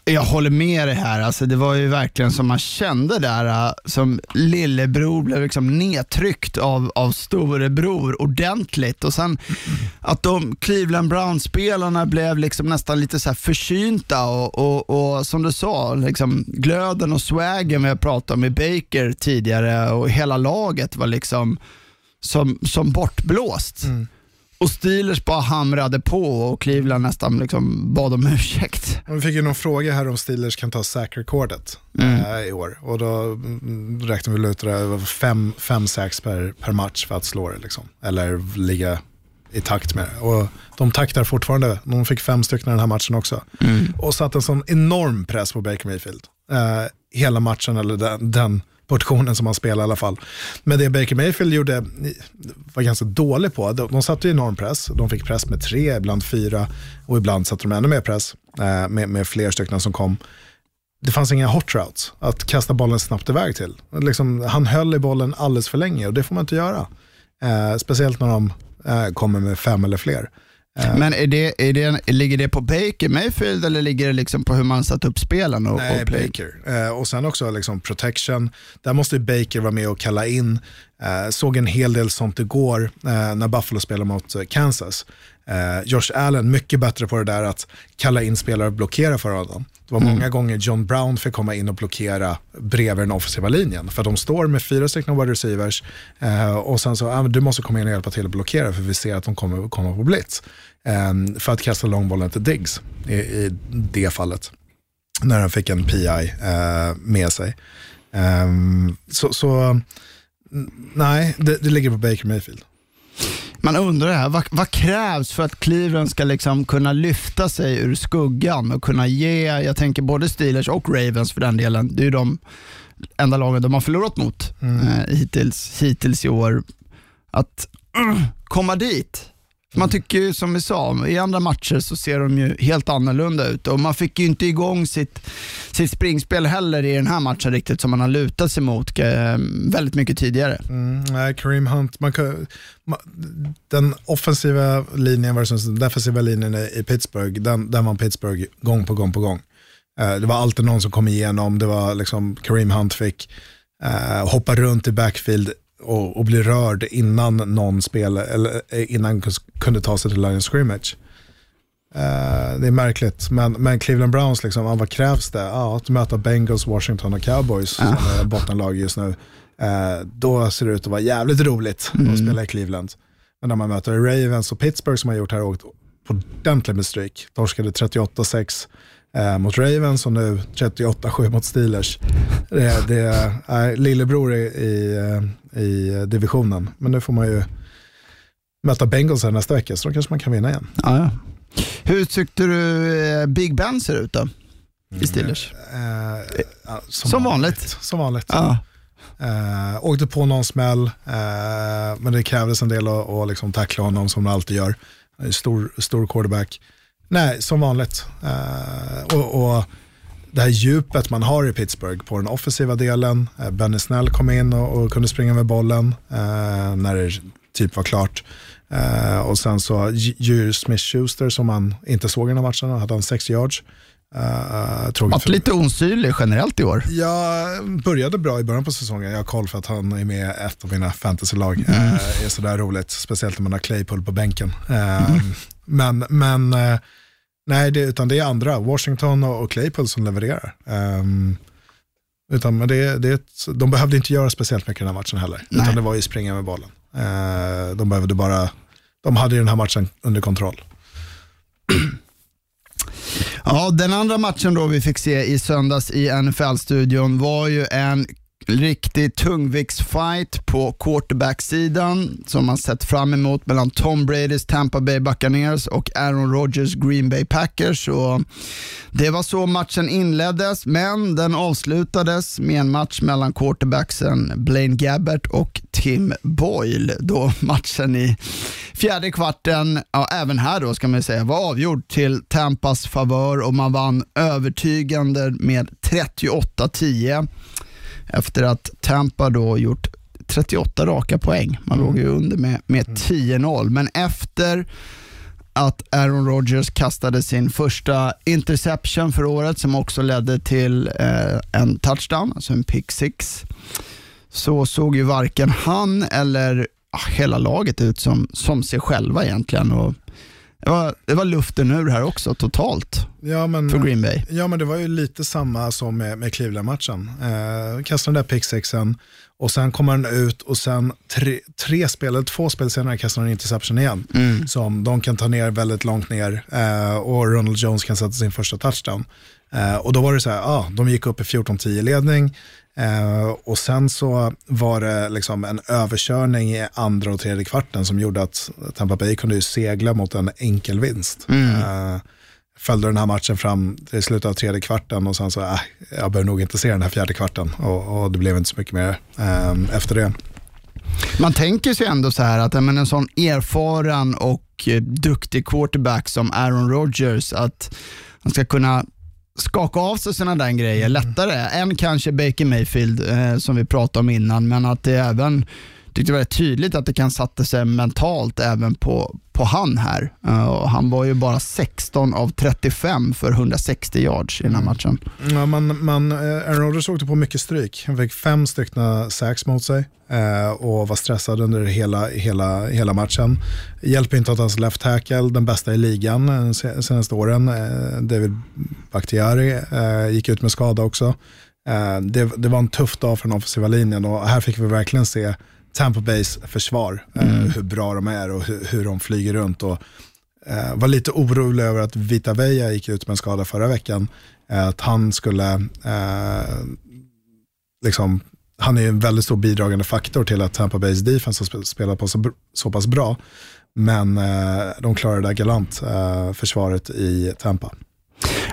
Jag håller med dig här. Alltså, det var ju verkligen som man kände där, äh, som lillebror blev liksom nedtryckt av, av storebror ordentligt. Och sen att de Cleveland Browns-spelarna blev liksom nästan lite så här försynta och, och, och som du sa, liksom glöden och swagen vi har pratat om i Baker tidigare och hela laget var liksom som, som bortblåst. Mm. Och Steelers bara hamrade på och Cleveland nästan liksom bad om ursäkt. Vi fick ju någon fråga här om Steelers kan ta sack-recordet mm. äh, i år. Och då mm, räknade vi ut det, fem, fem sacks per, per match för att slå det. Liksom. Eller ligga i takt med det. Och de taktar fortfarande. De fick fem stycken den här matchen också. Mm. Och satte en sån enorm press på Baker Mayfield. Uh, hela matchen, eller den, den portionen som han spelade i alla fall. Men det Baker Mayfield gjorde eh, var ganska dålig på, de, de satte ju enorm press. De fick press med tre, ibland fyra och ibland satte de ännu mer press eh, med, med fler stycken som kom. Det fanns inga hot routes att kasta bollen snabbt iväg till. Liksom, han höll i bollen alldeles för länge och det får man inte göra. Eh, speciellt när de eh, kommer med fem eller fler. Eh. Men är det, är det, ligger det på Baker Mayfield eller ligger det liksom på hur man satt upp spelen? Och, Nej, och Baker. Eh, och sen också liksom protection. Där måste Baker vara med och kalla in. Eh, såg en hel del sånt igår när Buffalo spelade mot Kansas. Josh Allen, mycket bättre på det där att kalla in spelare och blockera för honom. Det var mm. många gånger John Brown fick komma in och blockera bredvid den offensiva linjen. För de står med fyra stycken wide receivers eh, och sen så, ah, du måste komma in och hjälpa till att blockera för vi ser att de kommer komma på blitz. Eh, för att kasta långbollen till Diggs i, i det fallet. När han fick en PI eh, med sig. Ehm, så, så, nej, det, det ligger på Baker Mayfield. Man undrar här, vad, vad, krävs för att Cleveland ska liksom kunna lyfta sig ur skuggan och kunna ge, jag tänker både Steelers och Ravens för den delen, det är ju de enda lagen de har förlorat mot mm. eh, hittills, hittills i år. Att uh, komma dit. Man tycker ju som vi sa, i andra matcher så ser de ju helt annorlunda ut och man fick ju inte igång sitt, sitt springspel heller i den här matchen riktigt som man har lutat sig mot eh, väldigt mycket tidigare. Mm, nej, Kareem Hunt, man kan, man, den offensiva linjen versus den defensiva linjen i Pittsburgh, den, den var Pittsburgh gång på gång på gång. Eh, det var alltid någon som kom igenom, det var liksom Kareem Hunt fick eh, hoppa runt i backfield och, och bli rörd innan någon spel, eller eh, innan kunde ta sig till of scrimmage. Eh, det är märkligt, men, men Cleveland Browns, liksom, ah, vad krävs det? Ah, att möta Bengals, Washington och Cowboys, som är bottenlag just nu. Eh, då ser det ut att vara jävligt roligt att spela i Cleveland. Men när man möter Ravens och Pittsburgh som har gjort här åkt på ordentligt med stryk. Torskade 38-6 eh, mot Ravens och nu 38-7 mot Steelers. Det, det är lillebror i, i, eh, i divisionen. Men nu får man ju möta Bengals här nästa vecka, så då kanske man kan vinna igen. Ja, ja. Hur tyckte du eh, Big Ben ser ut då? I Steelers? Eh, ja, Som vanligt. Som vanligt. Ja. Eh, åkte på någon smäll, eh, men det krävdes en del att, att liksom tackla honom som man alltid gör. Stor, stor quarterback. Nej, som vanligt. Eh, och, och det här djupet man har i Pittsburgh på den offensiva delen. Eh, Benny Snell kom in och, och kunde springa med bollen eh, när det typ var klart. Och sen så Julius Smith-Schuster som man inte såg i den här matchen, hade han 6 yards. Uh, Varit lite osynlig generellt i år. jag började bra i början på säsongen. Jag har koll för att han är med i ett av mina fantasylag. Mm. Eh, är sådär roligt, speciellt när man har Claypool på bänken. Eh, Men, men eh, nej, det, utan det är andra, Washington och, Claypool som levererar. Um, utan men det, det, de behövde inte göra speciellt mycket den här matchen heller. Nej. Utan det var ju springa med bollen. Eh, de behövde bara, de hade ju den här matchen under kontroll. Ja, den andra matchen då vi fick se i söndags i NFL-studion var ju en riktig tungviktsfight på quarterback-sidan som man sett fram emot mellan Tom Bradys Tampa Bay Buccaneers och Aaron Rodgers Green Bay Packers. Och det var så matchen inleddes, men den avslutades med en match mellan quarterbacksen Blaine Gabbert och Tim Boyle då matchen i fjärde kvarten, ja, även här då ska man säga, var avgjord till Tampas favör och man vann övertygande med 38-10 efter att Tampa då gjort 38 raka poäng. Man låg ju under med, med 10-0, men efter att Aaron Rodgers kastade sin första interception för året som också ledde till eh, en touchdown, alltså en pick six, så såg ju varken han eller ah, hela laget ut som, som sig själva egentligen. Och det, var, det var luften ur här också totalt Ja, men, för Green Bay. Ja, men det var ju lite samma som med, med Cleveland-matchen. Eh, kastade den där picksexen och sen kommer den ut och sen tre, tre spel, eller två spel senare kastar den en interception igen. Som de kan ta ner väldigt långt ner eh, och Ronald Jones kan sätta sin första touchdown. Eh, och då var det så här, ja, de gick upp i 14-10 ledning. Eh, och sen så var det liksom en överkörning i andra och tredje kvarten som gjorde att Tampa Bay kunde segla mot en enkel vinst. Eh, följde den här matchen fram till slutet av tredje kvarten och sen så, äh, jag behöver nog inte se den här fjärde kvarten och, och det blev inte så mycket mer eh, efter det. Man tänker sig ändå så här att en sån erfaren och eh, duktig quarterback som Aaron Rodgers, att han ska kunna skaka av sig sådana där grejer lättare än kanske Baker Mayfield eh, som vi pratade om innan, men att det även tyckte det var tydligt att det kan satte sig mentalt även på, på han här. Och han var ju bara 16 av 35 för 160 yards i den här matchen. Ja, man, man, eh, Aaron Rodgers åkte på mycket stryk. Han fick fem stycken sacks mot sig eh, och var stressad under hela, hela, hela matchen. Hjälper inte att hans left tackle, den bästa i ligan se- senaste åren, eh, David Bakhtiari, gick ut med skada också. Det, det var en tuff dag för den offensiva linjen och här fick vi verkligen se Tampa Bays försvar, eh, hur bra de är och hur, hur de flyger runt. Och, eh, var lite orolig över att Vita Veja gick ut med en skada förra veckan. Eh, att han skulle, eh, liksom, han är en väldigt stor bidragande faktor till att Tampa Bays defense har sp- spelat på så, så pass bra. Men eh, de klarade det galant, eh, försvaret i Tampa.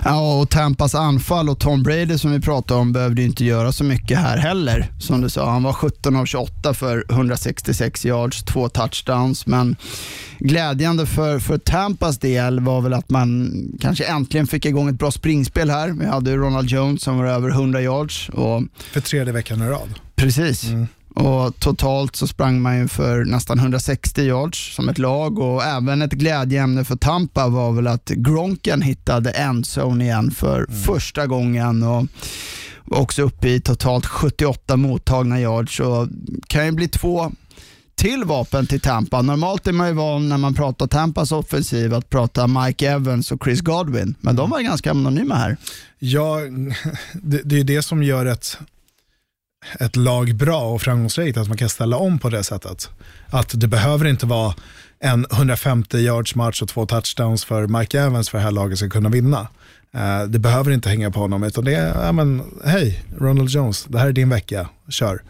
Ja, och Tampas anfall och Tom Brady som vi pratade om behövde inte göra så mycket här heller. Som du sa, han var 17 av 28 för 166 yards, två touchdowns. Men glädjande för, för Tampas del var väl att man kanske äntligen fick igång ett bra springspel här. Vi hade Ronald Jones som var över 100 yards. Och För tredje veckan i rad. Precis. Och totalt så sprang man ju för nästan 160 yards som ett lag och även ett glädjeämne för Tampa var väl att Gronken hittade endzone igen för första gången. Och Var också uppe i totalt 78 mottagna yards. Så kan ju bli två till vapen till Tampa. Normalt är man ju van när man pratar Tampas offensiv att prata Mike Evans och Chris Godwin, men de var ganska anonyma här. Ja, det, det är det som gör ett, ett lag bra och framgångsrikt, att man kan ställa om på det sättet. Att det behöver inte vara en 150 yards match och två touchdowns för Mike Evans för det här laget ska kunna vinna. Eh, det behöver inte hänga på honom, utan det är, ja men hej, Ronald Jones, det här är din vecka, kör.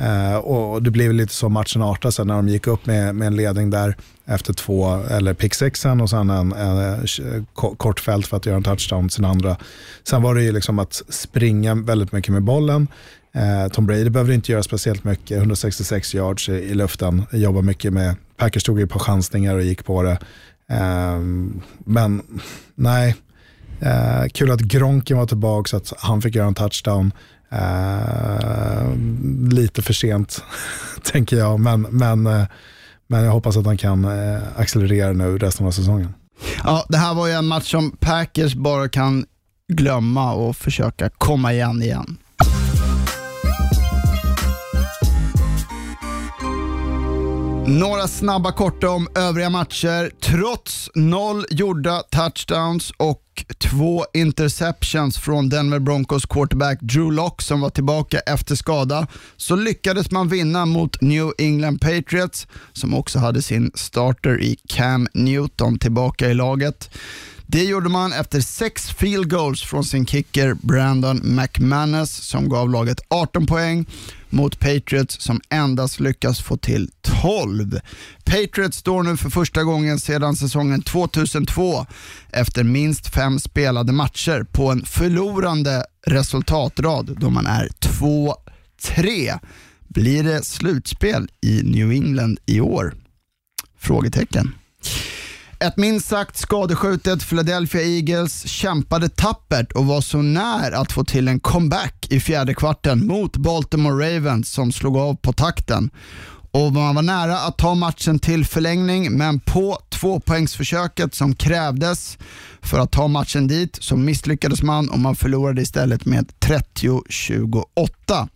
Uh, och det blev lite så matchen artade sen när de gick upp med, med en ledning där efter två, eller pick sexen och sen en, en, eh, en, kort fält för att göra en touchdown sin andra. Sen var det ju liksom att springa väldigt mycket med bollen. Eh, Tom Brady behövde inte göra speciellt mycket, 166 yards i, i luften, jobba mycket med, Packers tog ju på chansningar och gick på det. Eh, men nej, eh, kul att Gronken var tillbaka så att han fick göra en touchdown. Lite för sent, tänker jag. Men, men, men jag hoppas att han kan accelerera nu resten av säsongen. Ja, det här var ju en match som Packers bara kan glömma och försöka komma igen igen. Några snabba korta om övriga matcher. Trots noll gjorda touchdowns och två interceptions från Denver Broncos quarterback Drew Lock som var tillbaka efter skada så lyckades man vinna mot New England Patriots som också hade sin starter i Cam Newton tillbaka i laget. Det gjorde man efter sex field goals från sin kicker Brandon McManus som gav laget 18 poäng mot Patriots som endast lyckas få till 12. Patriots står nu för första gången sedan säsongen 2002 efter minst fem spelade matcher på en förlorande resultatrad då man är 2-3. Blir det slutspel i New England i år? Frågetecken. Ett minst sagt skadeskjutet Philadelphia Eagles kämpade tappert och var så när att få till en comeback i fjärde kvarten mot Baltimore Ravens som slog av på takten. Och man var nära att ta matchen till förlängning, men på tvåpoängsförsöket som krävdes för att ta matchen dit så misslyckades man och man förlorade istället med 30-28.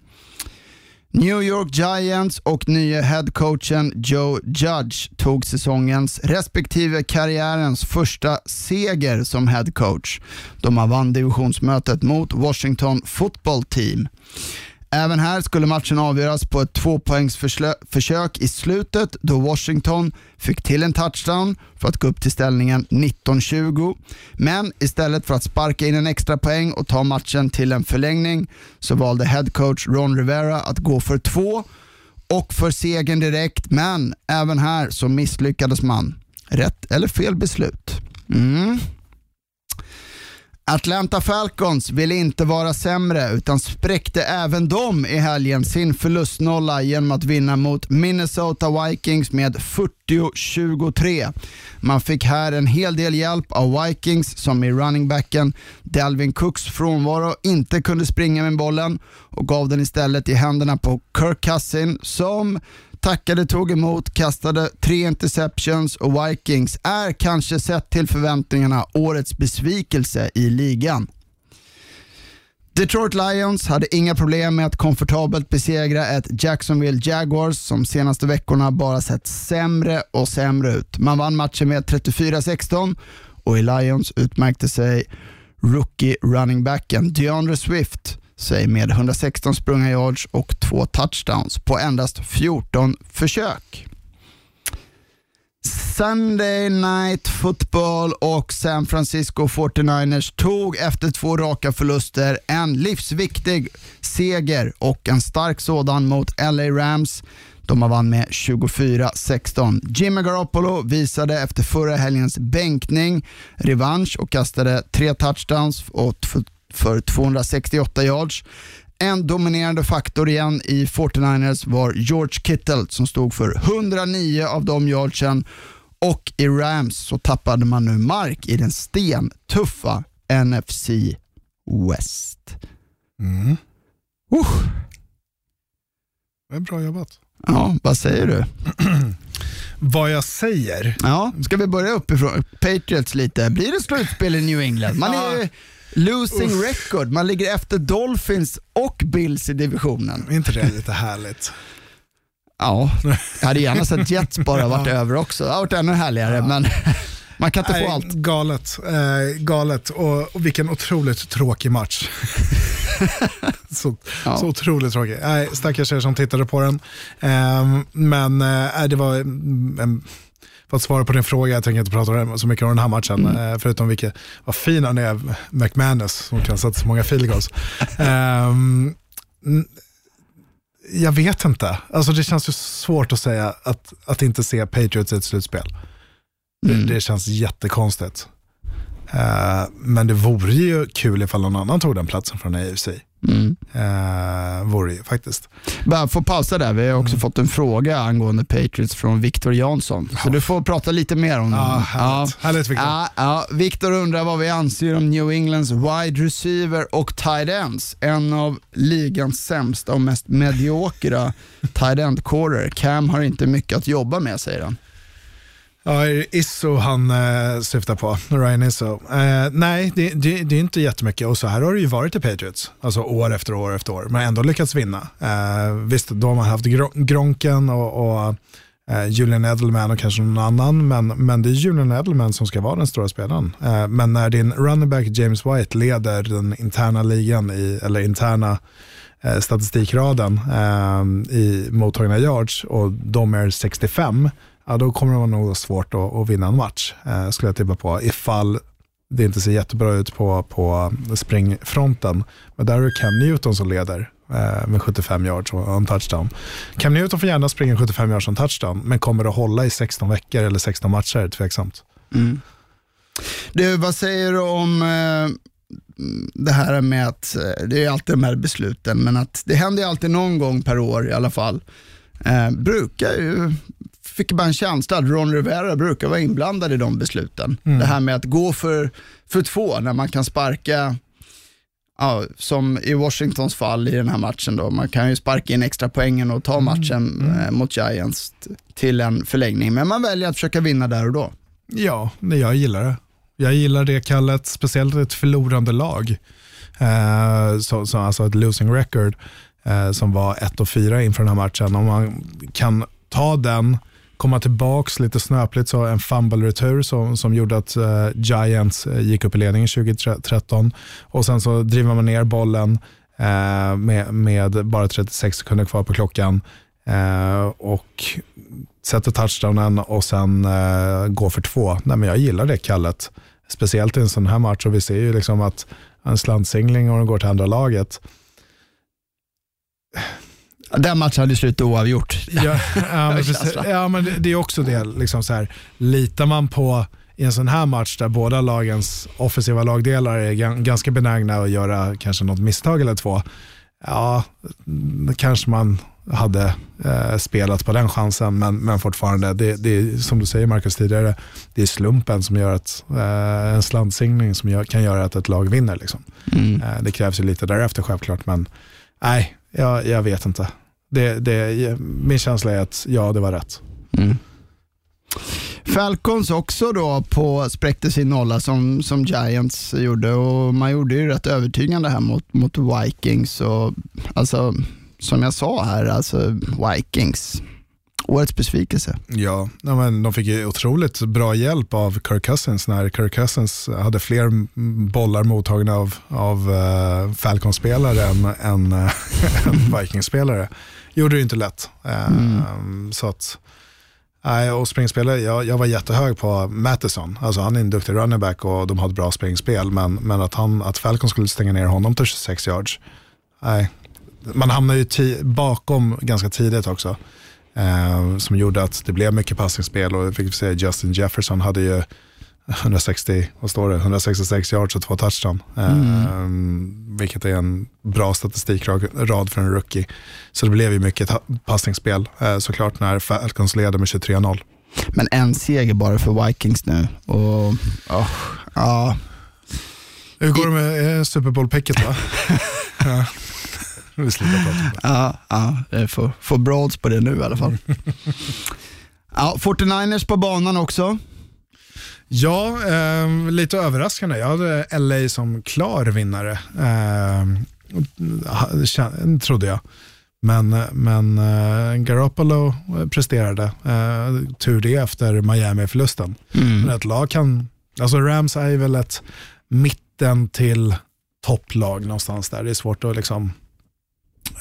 New York Giants och nya headcoachen Joe Judge tog säsongens respektive karriärens första seger som headcoach De har vann divisionsmötet mot Washington Football Team. Även här skulle matchen avgöras på ett tvåpoängsförsök i slutet då Washington fick till en touchdown för att gå upp till ställningen 19-20. Men istället för att sparka in en extra poäng och ta matchen till en förlängning så valde headcoach Ron Rivera att gå för två och för segern direkt. Men även här så misslyckades man. Rätt eller fel beslut? Mm. Atlanta Falcons ville inte vara sämre utan spräckte även de i helgen sin förlustnolla genom att vinna mot Minnesota Vikings med 40-23. Man fick här en hel del hjälp av Vikings som i runningbacken Dalvin Cooks frånvaro inte kunde springa med bollen och gav den istället i händerna på Kirk Cousin som tackade, tog emot, kastade tre interceptions och Vikings är kanske sett till förväntningarna årets besvikelse i ligan. Detroit Lions hade inga problem med att komfortabelt besegra ett Jacksonville Jaguars som senaste veckorna bara sett sämre och sämre ut. Man vann matchen med 34-16 och i Lions utmärkte sig rookie running backen DeAndre Swift sig med 116 sprungna yards och två touchdowns på endast 14 försök. Sunday Night Football och San Francisco 49ers tog efter två raka förluster en livsviktig seger och en stark sådan mot LA Rams. De har vann med 24-16. Jimmy Garoppolo visade efter förra helgens bänkning revansch och kastade tre touchdowns och för 268 yards. En dominerande faktor igen i 49ers var George Kittle som stod för 109 av de yardsen och i Rams så tappade man nu mark i den stentuffa NFC West. Mm. Uh. Det är bra jobbat. Ja, vad säger du? vad jag säger? Ja, ska vi börja uppifrån? Patriots lite. Blir det slutspel i New England? Man är Losing record. Man ligger efter Dolphins och Bills i divisionen. Är inte det lite härligt? Ja, jag hade gärna sett Jets bara varit över också. Det hade varit ännu härligare, men man kan inte Nej, få allt. Galet, eh, galet och, och vilken otroligt tråkig match. så, Ja. så otroligt tråkig. Nej, stackars er som tittade på den. Eh, men eh, det var en, för att svara på din fråga, jag tänker inte prata så mycket om den här matchen, Mm. eh, förutom vilket, vad fin han är, McManus, som kan sätta så många field goals. N- jag vet inte, alltså det känns ju svårt att säga att, att inte se Patriots i ett slutspel. Det, Mm. det känns jättekonstigt. Eh, men det vore ju kul ifall någon annan tog den platsen från AFC. Mm. Uh, vore ju faktiskt. Bara få pausa där, vi har också fått en fråga angående Patriots från Viktor Jansson. Så du får prata lite mer om Ja, dem. härligt. Härligt Victor. Ja, ja. Viktor undrar vad vi anser om New Englands wide receiver och tight ends. En av ligans sämsta och mest mediokra tight end corer. Cam har inte mycket att jobba med säger han. Ja, är det Isso han eh, syftar på, Ryan Isso. Eh, nej, det, det, det är inte jättemycket och så här har det ju varit i Patriots, alltså år efter år efter år, men ändå lyckats vinna. Eh, visst, då har man haft Gronken och, och eh, Julian Edelman och kanske någon annan, men, men det är Julian Edelman som ska vara den stora spelaren. Eh, men när din running back James White leder den interna ligan, i, eller interna eh, statistikraden eh, i mottagna yards och de är 65, ja, då kommer det vara nog svårt att, att vinna en match, eh, skulle jag tippa på, ifall det inte ser jättebra ut på, på springfronten. Men där är det Cam Newton som leder eh, med 75 yards och en touchdown. Cam Newton får gärna springa 75 yards och en touchdown, men kommer att hålla i 16 veckor eller 16 matcher, tveksamt. Mm. Du, vad säger du om eh, det här med att, eh, det är alltid de här besluten, men att det händer ju alltid någon gång per år i alla fall. Eh, brukar ju, fick bara en känsla att Ron Rivera brukar vara inblandad i de besluten. Det här med att gå för, för två när man kan sparka, ja, som i Washingtons fall i den här matchen då, man kan ju sparka in extra poängen och ta matchen eh, mot Giants till en förlängning, men man väljer att försöka vinna där och då. Ja, det- jag gillar det. Jag gillar det kallet, speciellt ett förlorande lag. Eh, så, så, alltså ett losing record eh, som var 1 och 4 inför den här matchen. Om man kan ta den, komma tillbaka lite snöpligt, så en fumble-retur som, som gjorde att eh, Giants eh, gick upp i ledningen 2013 och sen så driver man ner bollen eh, med, med bara 36 sekunder kvar på klockan eh, och sätter touchdownen och sen eh, går för två. Nej, men jag gillar det kallet. Speciellt i en sån här match och vi ser ju liksom att en slantsingling och den går till andra laget. Den matchen hade slutat oavgjort. Ja, ja, men, ja, men det, är också det, liksom så här, litar man på i en sån här match där båda lagens offensiva lagdelar är gan- ganska benägna att göra kanske något misstag eller två, ja, kanske man hade eh, spelat på den chansen, men, men fortfarande, det, det är som du säger Marcus tidigare, det är slumpen som gör att, eh, en slantsingling som gör, kan göra att ett lag vinner. Liksom. Mm. Eh, det krävs ju lite därefter självklart, men nej, jag, jag vet inte. Det, det, min känsla är att ja, det var rätt. Mm. Falcons också då på spräckte sin nolla som, som Giants gjorde och man gjorde ju rätt övertygande här mot, mot Vikings och alltså som jag sa här, alltså Vikings, årets besvikelse. Ja, men de fick ju otroligt bra hjälp av Kirk Cousins när Kirk Cousins hade fler bollar mottagna av, av uh, Falcons-spelare än, än, uh, än Vikings-spelare. Gjorde det inte lätt. Eh, Så att, nej, och springspelare, jag, jag var jättehög på Mattison. Alltså han är en duktig running back och de har ett bra springspel. Men, men att, han, att Falcons skulle stänga ner honom till 26 yards, nej. Man hamnar ju ti- bakom ganska tidigt också. Eh, som gjorde att det blev mycket passningsspel och fick se Justin Jefferson hade ju 160, vad står det, 166 yards och två touchdown. Eh, Vilket är en bra statistikrad för en rookie. Så det blev ju mycket passningsspel eh, såklart när Falcons leder med 23-0. Men en seger bara för Vikings nu och oh, ja, Hur går det med eh, Super Bowl-picket va? ja. Vi slutar prata om det. ja, ja, får, får broads på det nu i alla fall. Ja, 49ers på banan också. Ja, eh, lite överraskande. Jag hade LA som klar vinnare, eh, trodde jag. Men, men uh, Garoppolo presterade, uh, tur det efter Miami-förlusten. Mm. Men ett lag kan, alltså Rams är väl ett mitten till topplag någonstans där. Det är svårt att liksom,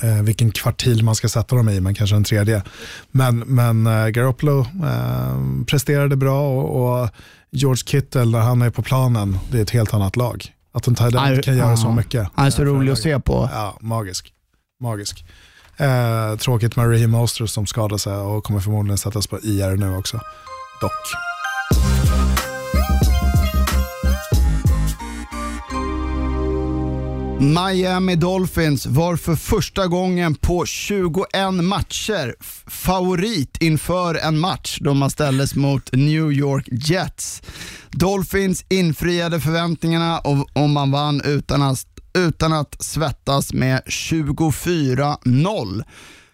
uh, vilken kvartil man ska sätta dem i, men kanske en tredje. Men, men uh, Garoppolo presterade bra och, och, George Kittle, när han är på planen, det är ett helt annat lag. Att en tight kan göra så mycket. Han är så rolig att se på. Ja, magisk. Magisk. Eh, tråkigt med Raheem Mostert som skadade sig och kommer förmodligen sättas på IR nu också. Dock. Miami Dolphins var för första gången på 21 matcher favorit inför en match då man ställdes mot New York Jets. Dolphins infriade förväntningarna och man vann utan att utan att svettas med 24-0.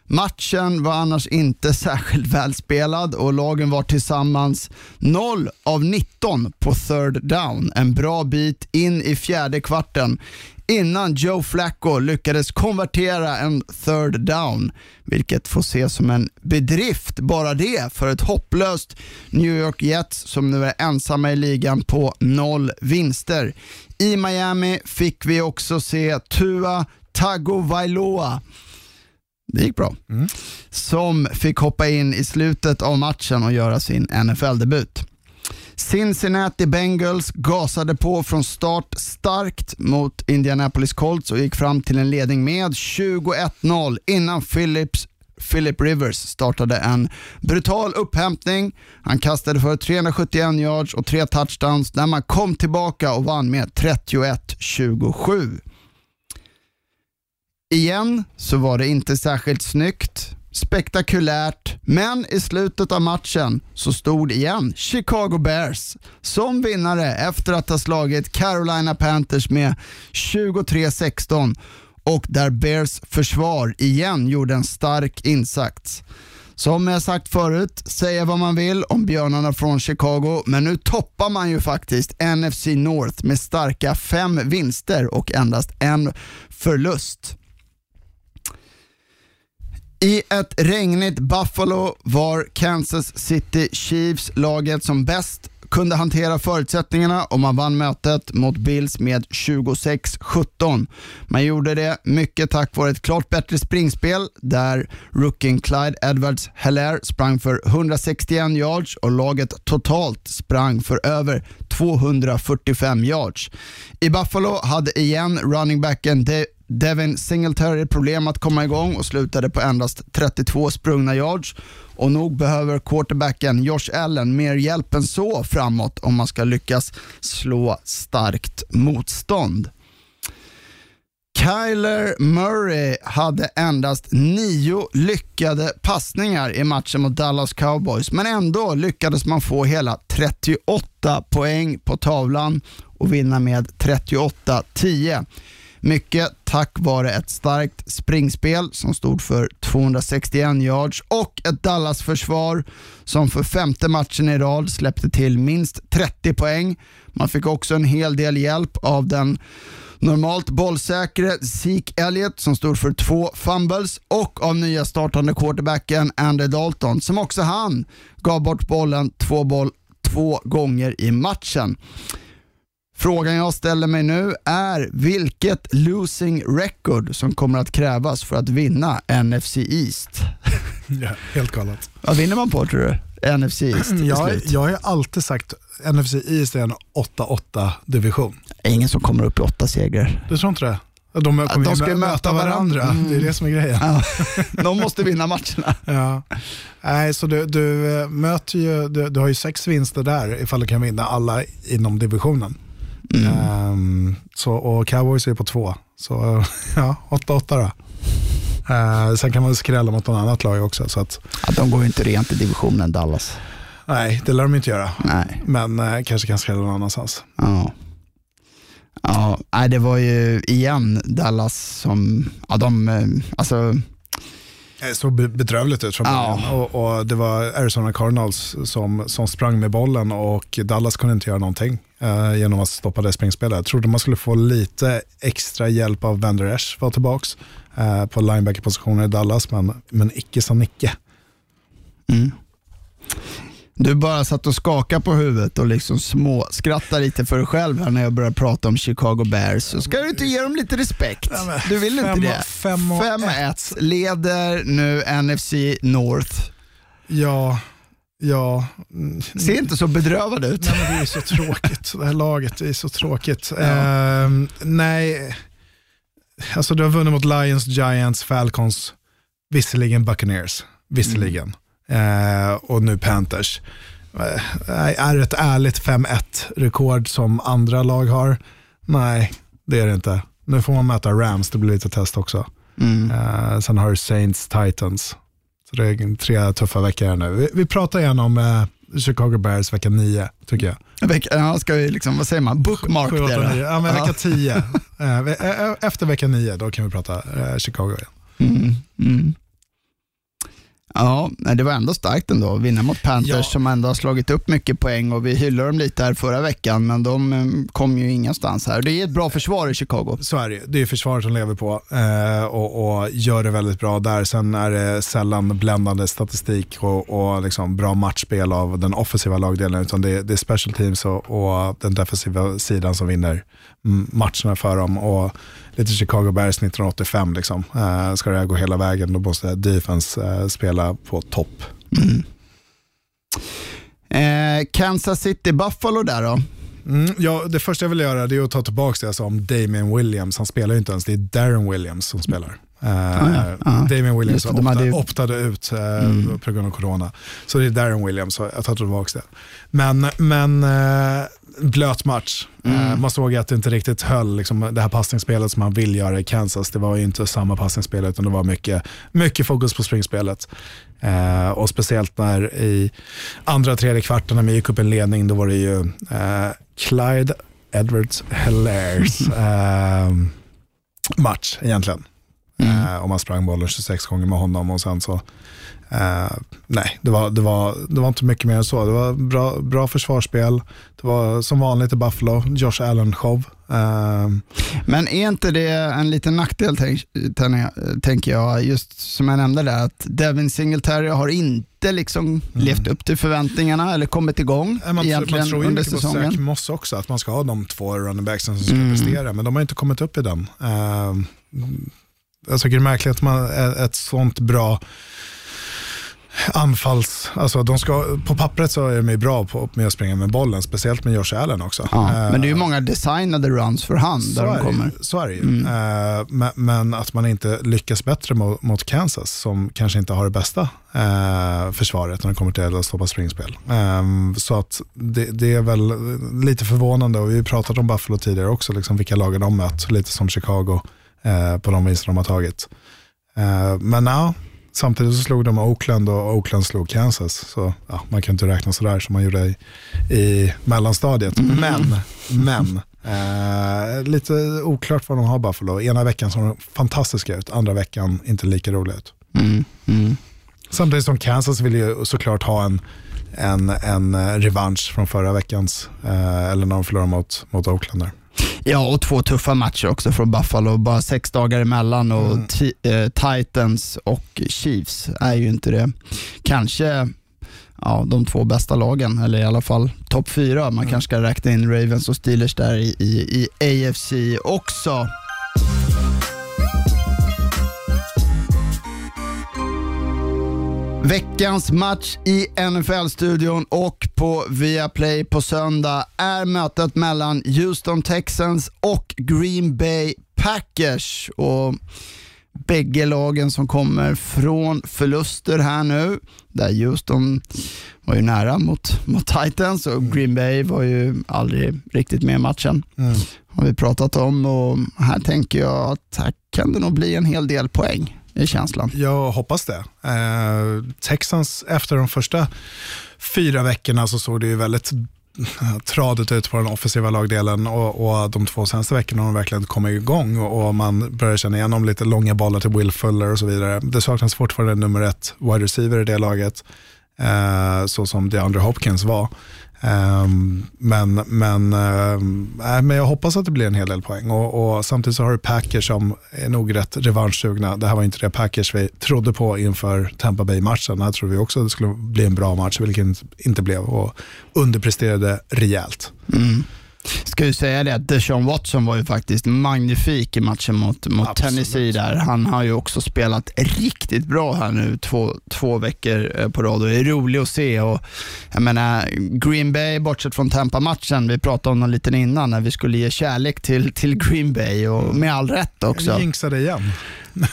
Matchen var annars inte särskilt välspelad och lagen var tillsammans 0 av 19 på third down. En bra bit in i fjärde kvarten innan Joe Flacco lyckades konvertera en third down, vilket får ses som en bedrift bara det för ett hopplöst New York Jets som nu är ensamma i ligan på noll vinster. I Miami fick vi också se Tua Tagovailoa det gick bra. Mm. Som fick hoppa in i slutet av matchen och göra sin NFL-debut. Cincinnati Bengals gasade på från start starkt mot Indianapolis Colts och gick fram till en ledning med 21-0 innan Phillips Philip Rivers startade en brutal upphämtning. Han kastade för 371 yards och tre touchdowns när man kom tillbaka och vann med 31-27. Igen så var det inte särskilt snyggt spektakulärt, men i slutet av matchen så stod igen Chicago Bears som vinnare efter att ha slagit Carolina Panthers med 23-16 och där Bears försvar igen gjorde en stark insats. Som jag sagt förut, säga vad man vill om björnarna från Chicago, men nu toppar man ju faktiskt NFC North med starka fem vinster och endast en förlust. I ett regnigt Buffalo var Kansas City Chiefs laget som bäst kunde hantera förutsättningarna och man vann mötet mot Bills med 26-17. Man gjorde det mycket tack vare ett klart bättre springspel där rookien Clyde edwards heller sprang för 161 yards och laget totalt sprang för över 245 yards. I Buffalo hade igen running backen Devin Singletary problem att komma igång och slutade på endast 32 sprungna yards. Och nog behöver quarterbacken Josh Allen mer hjälp än så framåt om man ska lyckas slå starkt motstånd. Kyler Murray hade endast nio lyckade passningar i matchen mot Dallas Cowboys, men ändå lyckades man få hela 38 poäng på tavlan och vinna med 38-10. Mycket tack vare ett starkt springspel som stod för 261 yards och ett Dallas-försvar som för femte matchen i rad släppte till minst 30 poäng. Man fick också en hel del hjälp av den normalt bollsäkre Zeke Elliott som stod för två fumbles och av nya startande quarterbacken Andy Dalton som också han gav bort bollen två, boll, två gånger i matchen. Frågan jag ställer mig nu är vilket losing record som kommer att krävas för att vinna NFC East? Ja, helt galet. Vad vinner man på tror du? NFC East jag, jag har alltid sagt NFC East är en 8-8 division. Ingen som kommer upp i åtta segrar. Du tror inte det? De kommer de ska möta, möta varandra, mm. det är det som är grejen. Ja. De måste vinna matcherna. ja. Nej, så du, du eh, möter ju, du, du, har ju sex vinster där ifall du kan vinna alla inom divisionen. Mm. Um, så, och Cowboys är på två, så ja, 8-8 då. Uh, sen kan man skrälla mot något annat lag också. Så att, ja, de går ju inte rent i divisionen, Dallas. Nej, det lär de inte göra. Nej. Men uh, kanske kan skrälla någon annanstans. Ja. Ja, det var ju igen Dallas som, ja de, eh, alltså Det såg be- bedrövligt ut från Ja. början. Och, och det var Arizona Cardinals som, som sprang med bollen och Dallas kunde inte göra någonting eh, genom att stoppa det springspelet. Jag trodde man skulle få lite extra hjälp av Van Der Esch var tillbaka eh, på linebacker-positionen i Dallas, men, men icke sa Nicke. Du bara satt och skakade på huvudet och liksom små skrattade lite för dig själv här när jag började prata om Chicago Bears. Så ska du inte ge dem lite respekt? Ja, Du vill inte det? fem och 5-1 leder nu NFC North. Ja, ja. mm, Ser inte så bedrövad ut. Nej, men det är så tråkigt. Det här laget är så tråkigt. Ehm, nej, alltså du har vunnit mot Lions, Giants, Falcons, visserligen Buccaneers, visserligen. Eh, och nu Panthers. Eh, är det ett ärligt 5-1 rekord som andra lag har? Nej, det är det inte. Nu får man möta Rams, det blir lite test också. Mm. Eh, sen har du Saints, Titans. Så det är tre tuffa veckor här nu. Vi, vi pratar igen om eh, Chicago Bears vecka 9, tycker jag. Vecka- Ja, ska vi liksom, vad säger man, bookmark det? Ja, men vecka 10. Eh, ve- eh, Efter vecka 9, då kan vi prata eh, Chicago igen. Mm, mm. Ja, det var ändå starkt ändå att vinna mot Panthers Ja. som ändå har slagit upp mycket poäng och vi hyllade dem lite här förra veckan men de eh, kom ju ingenstans här. Det är ett bra försvar i Chicago. Så är det. Det är försvaret som lever på eh, och, och gör det väldigt bra där. Sen är det sällan bländande statistik och, och liksom bra matchspel av den offensiva lagdelen, utan det, det är special teams och, och den defensiva sidan som vinner mm, matcherna för dem. Och lite Chicago Bears 1985, liksom. eh, ska det här gå hela vägen då måste defense eh, spela på topp. Eh, Kansas City Buffalo där då. Mm, ja, det första jag vill göra är att ta tillbaka det jag sa om Damien Williams. Han spelar ju inte ens, det är Darren Williams som spelar. Eh, ja. Ja. Damien Williams hade opta, ju- optade ut eh, på grund av corona. Så det är Darren Williams, så jag tar tillbaka det. Men, men blöt match. Eh, man såg att det inte riktigt höll, liksom, det här passningsspelet som man vill göra i Kansas. Det var ju inte samma passningsspel utan det var mycket, mycket fokus på springspelet. Eh, och speciellt när i andra tredje kvarten när man gick upp en ledning, då var det ju eh, Clyde Edwards Helaires eh, match egentligen. Eh, om man sprang bollen 26 gånger med honom och sen så Eh, nej, det var, det, var, det var inte mycket mer än så. Det var bra, bra försvarsspel. Det var som vanligt i Buffalo, Josh Allen-show. Eh, Men är inte det en liten nackdel, tänk, tänk- tänker jag, just som jag nämnde där, att Devin Singletary har inte liksom levt upp till förväntningarna eller kommit igång man, man egentligen tror ju under säsongen. Moss också, att man ska ha de två running backsen som ska prestera, men de har inte kommit upp i den. Eh, jag tycker det är märkligt att man är ett sånt bra anfalls... Alltså de ska, på pappret så är de ju bra på, med att springa med bollen, speciellt med Josh Allen också. Ja, Eh, men det är ju många designade runs för hand där är, de kommer. så är det ju. Eh, men, men att man inte lyckas bättre mot, mot Kansas, som kanske inte har det bästa eh, försvaret när det kommer till att stoppa springspel. Eh, så att det, det är väl lite förvånande och vi har pratat om Buffalo tidigare också, liksom vilka lag de mött, lite som Chicago eh, på de vinster de har tagit. Eh, men ja, samtidigt så slog de Oakland och Oakland slog Kansas. Så ja, man kan inte räkna sådär som man gjorde i, i mellanstadiet. Men, men eh, lite oklart vad de har Buffalo. Ena veckan såg de fantastiska ut, andra veckan inte lika roliga ut. Mm, mm. Samtidigt som Kansas vill ju såklart ha en, en, en eh, revansch från förra veckans, eh, eller när de förlorade mot, mot Oakland. Där. Ja, och två tuffa matcher också från Buffalo. Bara sex dagar emellan och Mm. eh, Titans och Chiefs är ju inte det. Kanske ja, de två bästa lagen, eller i alla fall topp fyra. Man Mm. kanske ska räkna in Ravens och Steelers där i, i, i AFC också. Veckans match i NFL-studion och på Viaplay på söndag är mötet mellan Houston Texans och Green Bay Packers. Och bägge lagen som kommer från förluster här nu, där Houston var ju nära mot, mot Titans och Green Bay var ju aldrig riktigt med i matchen. Har vi pratat om och här tänker jag att här kan det nog bli en hel del poäng är känslan. Jag hoppas det. Eh, Texans, efter de första fyra veckorna så såg det ju väldigt eh, tradet ut på den offensiva lagdelen och, och de två senaste veckorna har de verkligen kommit igång och, och man börjar känna igenom lite långa bollar till Will Fuller och så vidare. Det saknas fortfarande nummer ett wide receiver i det laget, eh, så som DeAndre Hopkins var. Um, men, men, äh, men jag hoppas att det blir en hel del poäng och, och, samtidigt så har du Packers som är nog rätt revanschsugna. Det här var inte det Packers vi trodde på inför Tampa Bay-matchen. Här trodde vi också att det skulle bli en bra match, vilket inte blev och underpresterade rejält. Mm. Ska ju säga det att Deshaun Watson var ju faktiskt magnifik i matchen mot, mot Tennessee där. Han har ju också spelat riktigt bra här nu två, två veckor eh, på rad och är rolig att se. Och, jag menar, Green Bay, bortsett från Tampa-matchen, vi pratade om den lite innan, när vi skulle ge kärlek till, till Green Bay och med all rätt också. Jag jinxade igen.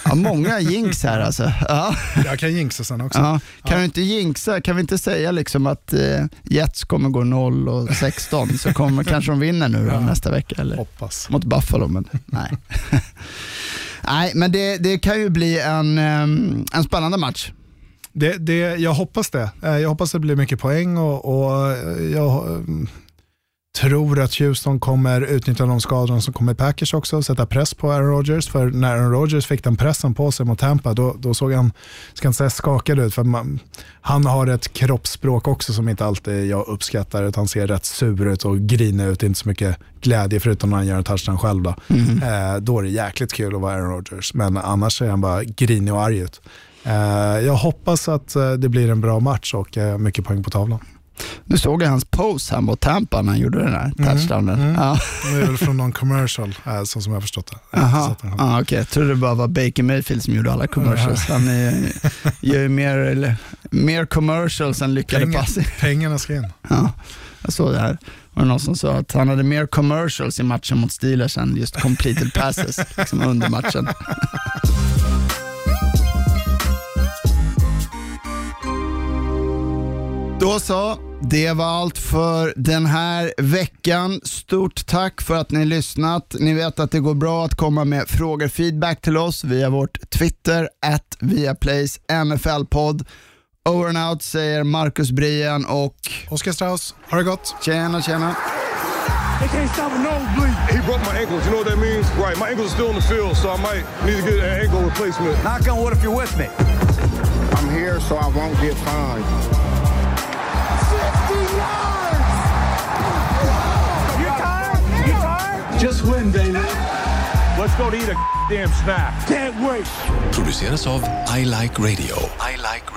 Ja, många jinx här alltså. Ja. Jag kan jinxa sen också. Ja. Kan ja. du inte jinxa, kan vi inte säga liksom att eh, Jets kommer gå 0 och 16 så kommer, kanske de vinner nu då, nästa vecka? Eller? Hoppas. Mot Buffalo, men nej. nej, men det, det kan ju bli en, en spännande match. Det, det, jag hoppas det. Eh, jag hoppas det blir mycket poäng och, och jag tror att Houston kommer utnyttja de skadorna som kommer i Packers också och sätta press på Aaron Rodgers. För när Aaron Rodgers fick den pressen på sig mot Tampa, då, då såg han, ska inte säga skakad ut, för man, han har ett kroppsspråk också som inte alltid jag uppskattar, utan han ser rätt sur ut och grinig ut, inte så mycket glädje förutom när han gör en touchdown själv. Då, mm. eh, då är det jäkligt kul att vara Aaron Rodgers, men annars är han bara grinig och arg ut. Eh, jag hoppas att eh, det blir en bra match och eh, mycket poäng på tavlan. Nu såg jag hans pose här mot Tampa när han gjorde den här mm, touchdownen. Mm, mm. Ja. Det är väl från någon commercial, äh, så som jag har förstått det. Aha, ah, okay. Jag trodde det bara var Baker Mayfield som gjorde alla commercials. Han är, gör ju mer, eller, mer commercials än lyckade Pengar, pass. Pengarna ska in. Ja, jag såg det här. Var det någon som sa att han hade mer commercials i matchen mot Steelers än just completed passes liksom under matchen. Då så, det var allt för den här veckan. Stort tack för att ni har lyssnat. Ni vet att det går bra att komma med frågor, feedback till oss via vårt Twitter, at Viaplays NFL-podd. Over and out säger Marcus Brien och Oskar Strauss. Ha det gott. Tjena, tjena. They can't stop a nosebleed. He broke my ankles. You know what that means? Right. My ankles are still in the field, so I might need to get an ankle replacement. Knock on wood if you're with me. I'm here so I won't get fined. Just win, baby. Let's go to eat a damn snack. Can't wait. Produceras av I Like Radio. I Like